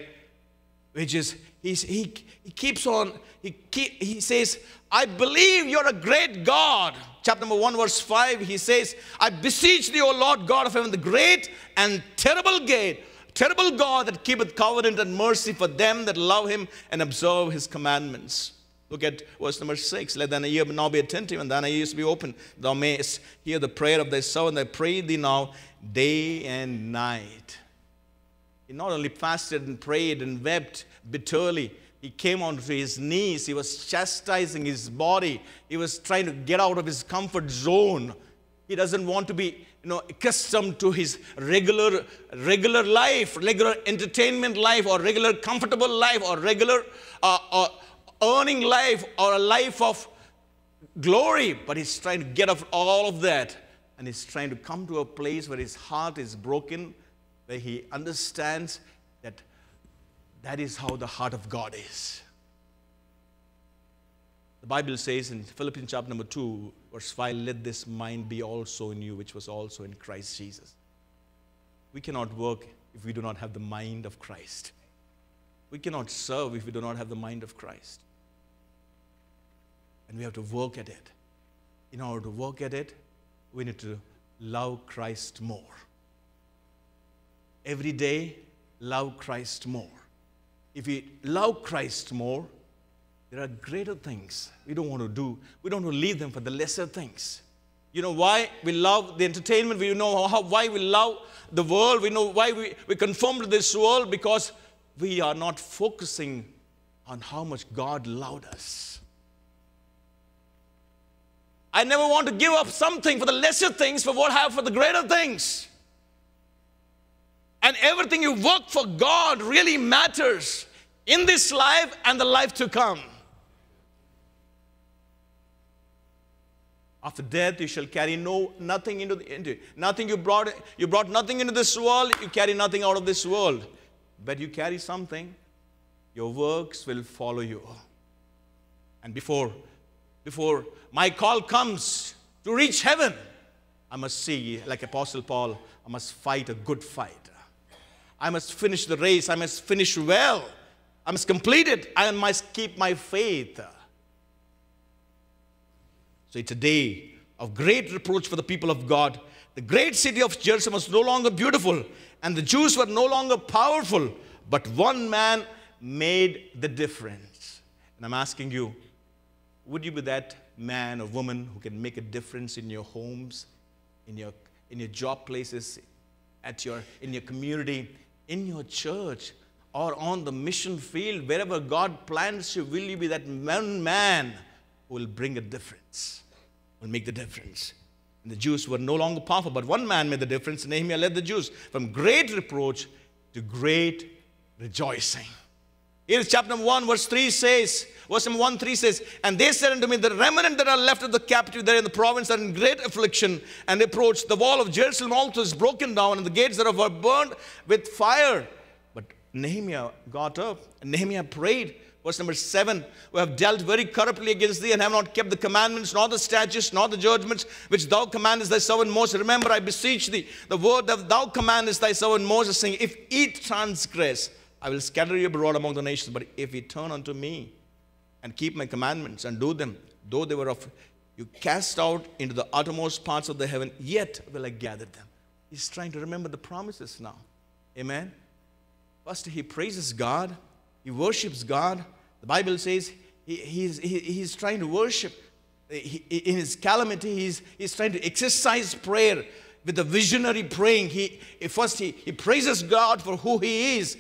which is he's, he, he keeps on, he, keep, he says, I believe you're a great God. Chapter number 1, verse 5, he says, I beseech thee, O Lord God of heaven, the great and terrible gate, terrible God that keepeth covenant and mercy for them that love him and observe his commandments. Look at verse number 6. Let thine ear now be attentive and thine ears be open. Thou mayest hear the prayer of thy servant. I pray thee now day and night. He not only fasted and prayed and wept bitterly, he came onto his knees. He was chastising his body. He was trying to get out of his comfort zone. He doesn't want to be you know, accustomed to his regular, regular life, regular entertainment life, or regular comfortable life, or regular uh, uh, earning life, or a life of glory. But he's trying to get off all of that. And he's trying to come to a place where his heart is broken, where he understands that that is how the heart of God is. The Bible says in Philippians chapter number 2, verse 5, let this mind be also in you, which was also in Christ Jesus. We cannot work if we do not have the mind of Christ. We cannot serve if we do not have the mind of Christ. And we have to work at it. In order to work at it, we need to love Christ more. Every day, love Christ more. If we love Christ more, there are greater things we don't want to do. We don't want to leave them for the lesser things. You know why we love the entertainment? We know how, why we love the world. We know why we, we conform to this world because we are not focusing on how much God loved us. I never want to give up something for the lesser things for what I have for the greater things. And everything you work for God really matters in this life and the life to come. After death, you shall carry no nothing into, the, into nothing you brought. You brought nothing into this world. You carry nothing out of this world, but you carry something. Your works will follow you. And before, before my call comes to reach heaven, I must see, like Apostle Paul, I must fight a good fight. I must finish the race. I must finish well. I must complete it. I must keep my faith. So it's a day of great reproach for the people of God. The great city of Jerusalem was no longer beautiful, and the Jews were no longer powerful, but one man made the difference. And I'm asking you, would you be that man or woman who can make a difference in your homes, in your, in your job places, at your, in your community, in your church, or on the mission field, wherever God plants you, will you be that one man who will bring a difference, will make the difference? And the Jews were no longer powerful, but one man made the difference. Nehemiah led the Jews from great reproach to great rejoicing. Here's chapter number 1, verse 3 says, verse number 1 3 says, And they said unto me, The remnant that are left of the captive there in the province are in great affliction and reproach. The wall of Jerusalem also is broken down, and the gates thereof are burned with fire. But Nehemiah got up, and Nehemiah prayed. Verse number 7 We have dealt very corruptly against thee, and have not kept the commandments, nor the statutes, nor the judgments which thou commandest thy servant Moses. Remember, I beseech thee, the word that thou commandest thy servant Moses, saying, If it transgress, I will scatter you abroad among the nations. But if ye turn unto me and keep my commandments and do them, though they were of you cast out into the uttermost parts of the heaven, yet will I gather them. He's trying to remember the promises now. Amen. First, he praises God, he worships God. The Bible says he, he's, he, he's trying to worship. He, in his calamity, he's, he's trying to exercise prayer with a visionary praying. He, first, he, he praises God for who he is,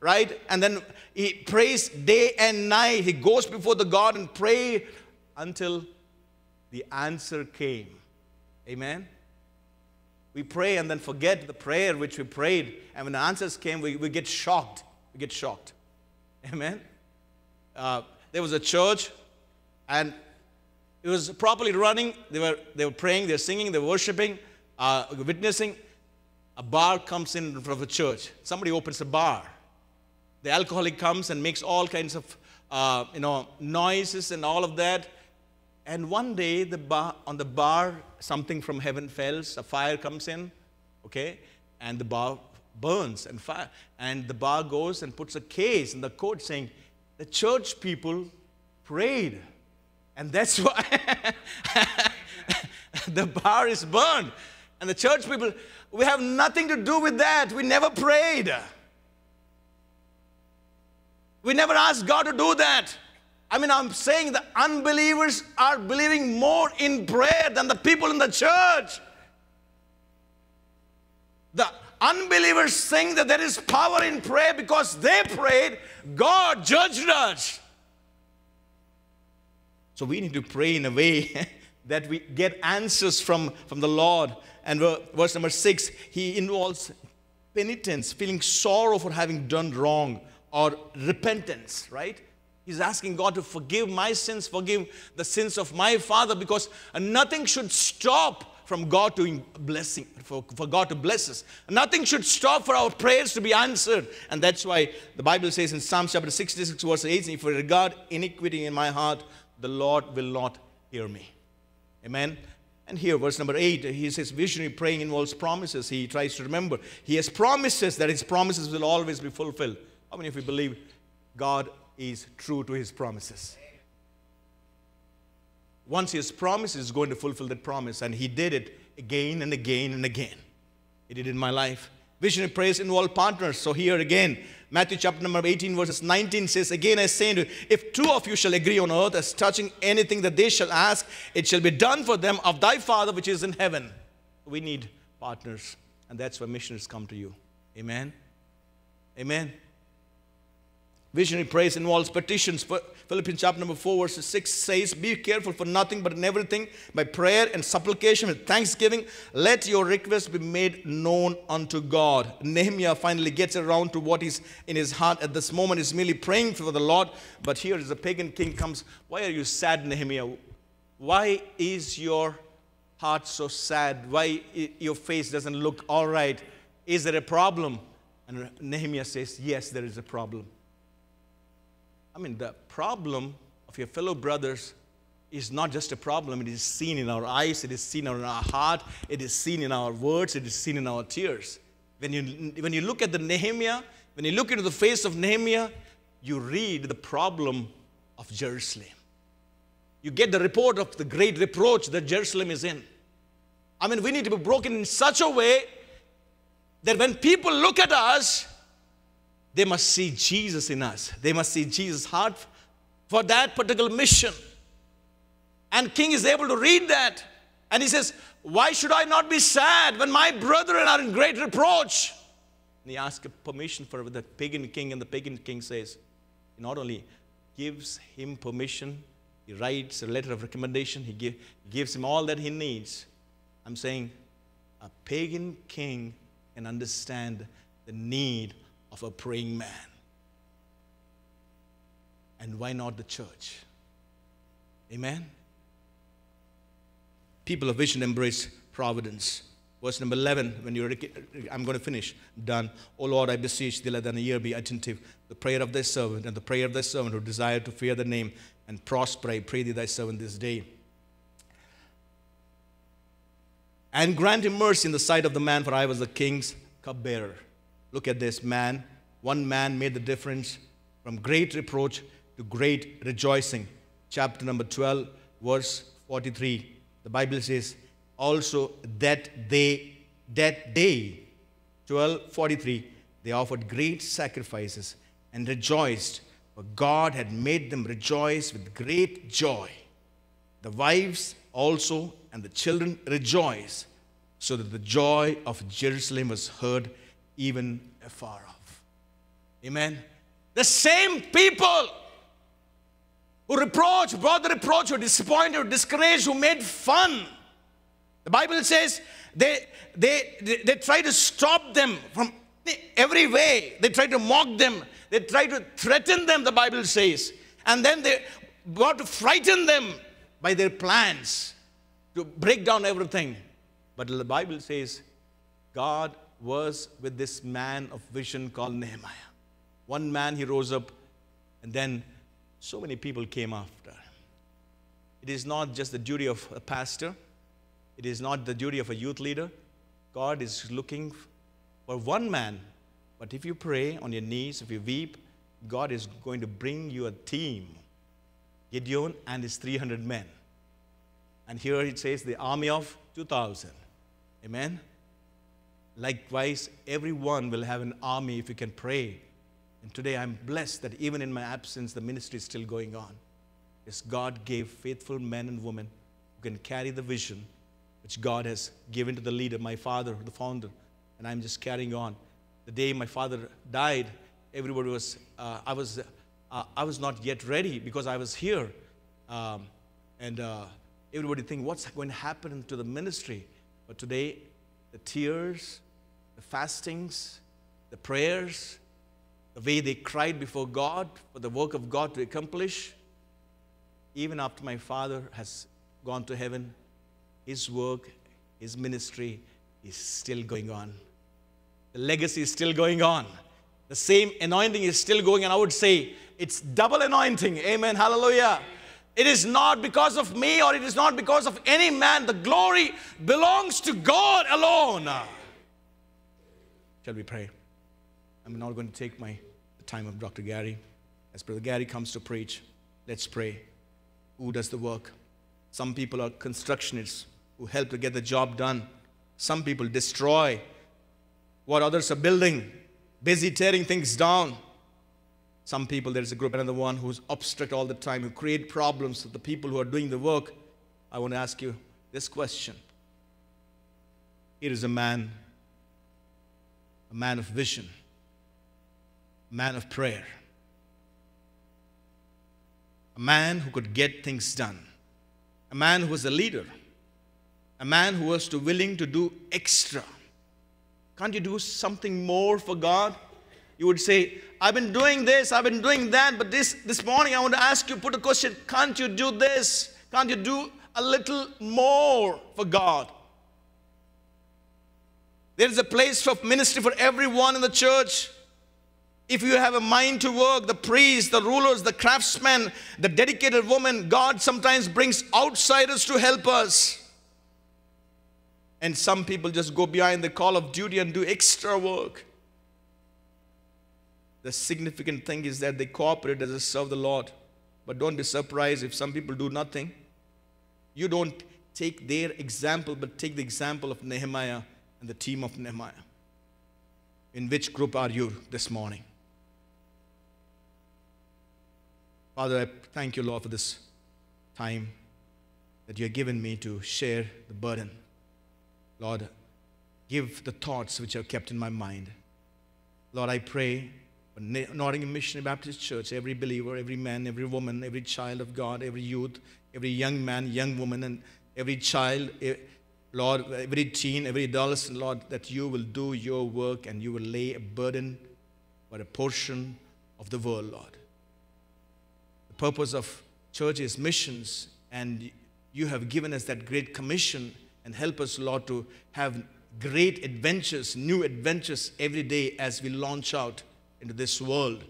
right? And then he prays day and night. He goes before the God and pray until the answer came. Amen. We pray and then forget the prayer which we prayed. And when the answers came, we, we get shocked. We get shocked. Amen. Uh, there was a church and it was properly running. They were, they were praying, they were singing, they were worshiping, uh, witnessing. A bar comes in front of a church. Somebody opens a bar. The alcoholic comes and makes all kinds of uh, you know, noises and all of that. And one day, the bar, on the bar, something from heaven falls, a fire comes in, okay, and the bar burns and fire. And the bar goes and puts a case in the court saying, the church people prayed. And that's why the bar is burned. And the church people, we have nothing to do with that. We never prayed. We never asked God to do that. I mean, I'm saying the unbelievers are believing more in prayer than the people in the church. The unbelievers think that there is power in prayer because they prayed, God judged us. So we need to pray in a way that we get answers from, from the Lord. And verse number six, he involves penitence, feeling sorrow for having done wrong, or repentance, right? He's asking God to forgive my sins, forgive the sins of my father, because nothing should stop from God to blessing, for, for God to bless us. Nothing should stop for our prayers to be answered. And that's why the Bible says in Psalm chapter 66, verse 18, if I regard iniquity in my heart, the Lord will not hear me. Amen. And here, verse number eight, he says, visionary praying involves promises. He tries to remember. He has promises that his promises will always be fulfilled. How many of you believe God is true to his promises. Once he has promised, he's going to fulfill that promise. And he did it again and again and again. He did it in my life. Visionary prayers involve partners. So here again, Matthew chapter number 18, verses 19 says, Again I say to you, if two of you shall agree on earth as touching anything that they shall ask, it shall be done for them of thy Father which is in heaven. We need partners. And that's why missionaries come to you. Amen. Amen. Visionary praise involves petitions. Philippians chapter number 4, verse 6 says, Be careful for nothing, but in everything, by prayer and supplication with thanksgiving, let your requests be made known unto God. Nehemiah finally gets around to what is in his heart at this moment. He's merely praying for the Lord. But here is a pagan king comes. Why are you sad, Nehemiah? Why is your heart so sad? Why your face doesn't look all right? Is there a problem? And Nehemiah says, Yes, there is a problem. I mean, the problem of your fellow brothers is not just a problem, it is seen in our eyes, it is seen in our heart, it is seen in our words, it is seen in our tears. When you, when you look at the Nehemiah, when you look into the face of Nehemiah, you read the problem of Jerusalem. You get the report of the great reproach that Jerusalem is in. I mean, we need to be broken in such a way that when people look at us, they must see Jesus in us. They must see Jesus' heart for that particular mission. And King is able to read that. And he says, Why should I not be sad when my brethren are in great reproach? And he asks permission for the pagan king, and the pagan king says, he not only gives him permission, he writes a letter of recommendation, he give, gives him all that he needs. I'm saying a pagan king can understand the need of a praying man. And why not the church? Amen? People of vision embrace providence. Verse number 11, when you're, I'm going to finish, done. O Lord, I beseech thee, let thine ear be attentive. The prayer of thy servant and the prayer of thy servant who desire to fear the name and prosper, I pray thee, thy servant, this day. And grant him mercy in the sight of the man, for I was the king's cupbearer. Look at this man. One man made the difference from great reproach to great rejoicing. Chapter number 12, verse 43. The Bible says, also that they, that day, 1243, they offered great sacrifices and rejoiced, for God had made them rejoice with great joy. The wives also and the children rejoiced, so that the joy of Jerusalem was heard even afar off. Amen. The same people who reproached, brought the reproach, who disappointed, who discouraged, who made fun. The Bible says they, they, they, they try to stop them from every way. They try to mock them. They try to threaten them, the Bible says. And then they want to frighten them by their plans to break down everything. But the Bible says God was with this man of vision called Nehemiah. One man, he rose up, and then so many people came after. It is not just the duty of a pastor, it is not the duty of a youth leader. God is looking for one man. But if you pray on your knees, if you weep, God is going to bring you a team Gideon and his 300 men. And here it says the army of 2,000. Amen. Likewise, everyone will have an army if you can pray. And today I'm blessed that even in my absence, the ministry is still going on. Yes, God gave faithful men and women who can carry the vision which God has given to the leader, my father, the founder. And I'm just carrying on. The day my father died, everybody was, uh, I, was uh, I was not yet ready because I was here. Um, and uh, everybody think, what's going to happen to the ministry? But today, the tears, the fastings, the prayers, the way they cried before God for the work of God to accomplish, even after my father has gone to heaven, his work, his ministry is still going on. The legacy is still going on. The same anointing is still going on. I would say it's double anointing. Amen. Hallelujah. It is not because of me or it is not because of any man. The glory belongs to God alone. Shall we pray? I'm not going to take my time of Dr. Gary. As Brother Gary comes to preach, let's pray. Who does the work? Some people are constructionists who help to get the job done. Some people destroy what others are building, busy tearing things down. Some people, there's a group, another one who's obstruct all the time, who create problems for the people who are doing the work. I want to ask you this question. Here is a man, a man of vision, a man of prayer, a man who could get things done, a man who was a leader, a man who was to willing to do extra. Can't you do something more for God? You would say, I've been doing this, I've been doing that, but this, this morning I want to ask you, put a question, can't you do this? Can't you do a little more for God? There is a place of ministry for everyone in the church. If you have a mind to work, the priests, the rulers, the craftsmen, the dedicated woman, God sometimes brings outsiders to help us. And some people just go behind the call of duty and do extra work. The significant thing is that they cooperate as they serve the Lord. But don't be surprised if some people do nothing. You don't take their example, but take the example of Nehemiah and the team of Nehemiah. In which group are you this morning? Father, I thank you, Lord, for this time that you have given me to share the burden. Lord, give the thoughts which are kept in my mind. Lord, I pray for Nottingham Missionary Baptist Church, every believer, every man, every woman, every child of God, every youth, every young man, young woman, and every child, Lord, every teen, every adolescent, Lord, that you will do your work and you will lay a burden for a portion of the world, Lord. The purpose of church is missions, and you have given us that great commission and help us, Lord, to have great adventures, new adventures every day as we launch out into this world.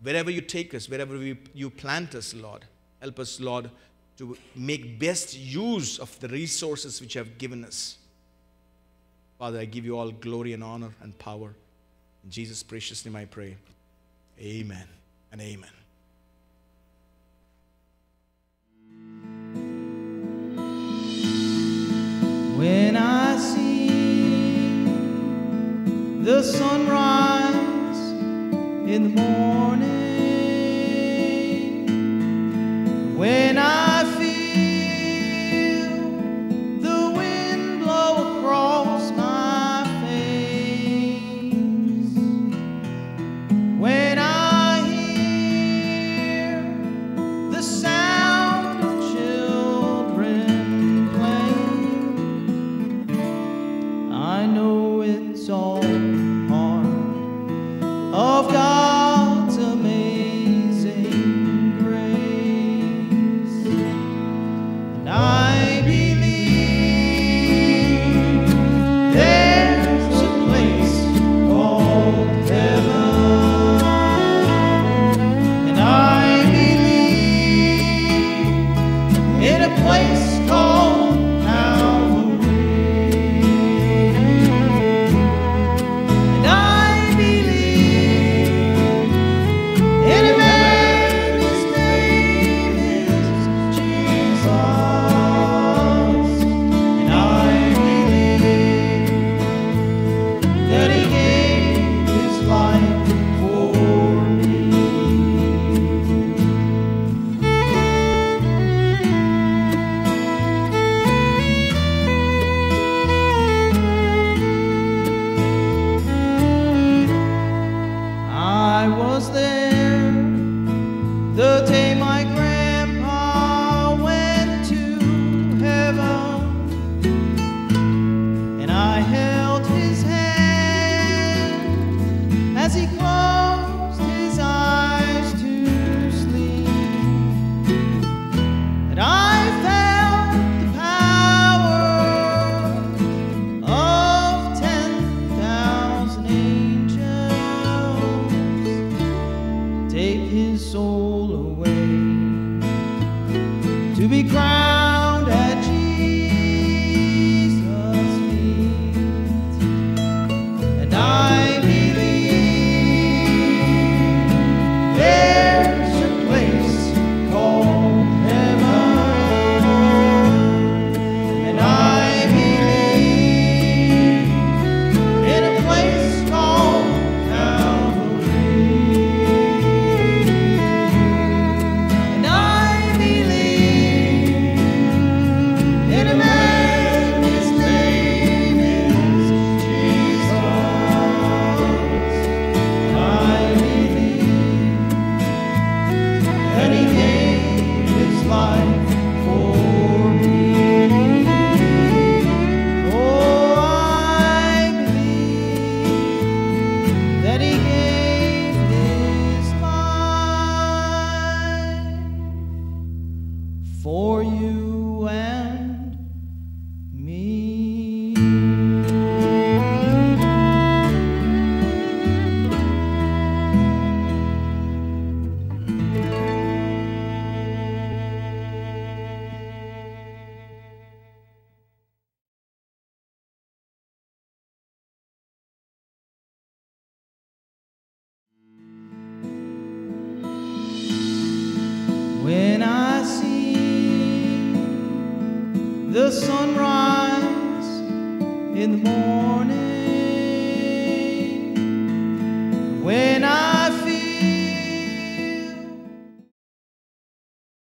Wherever you take us, wherever we, you plant us, Lord, help us, Lord, to make best use of the resources which you have given us. Father, I give you all glory and honor and power. In Jesus' precious name I pray. Amen and amen. When I see the sunrise in the morning. When I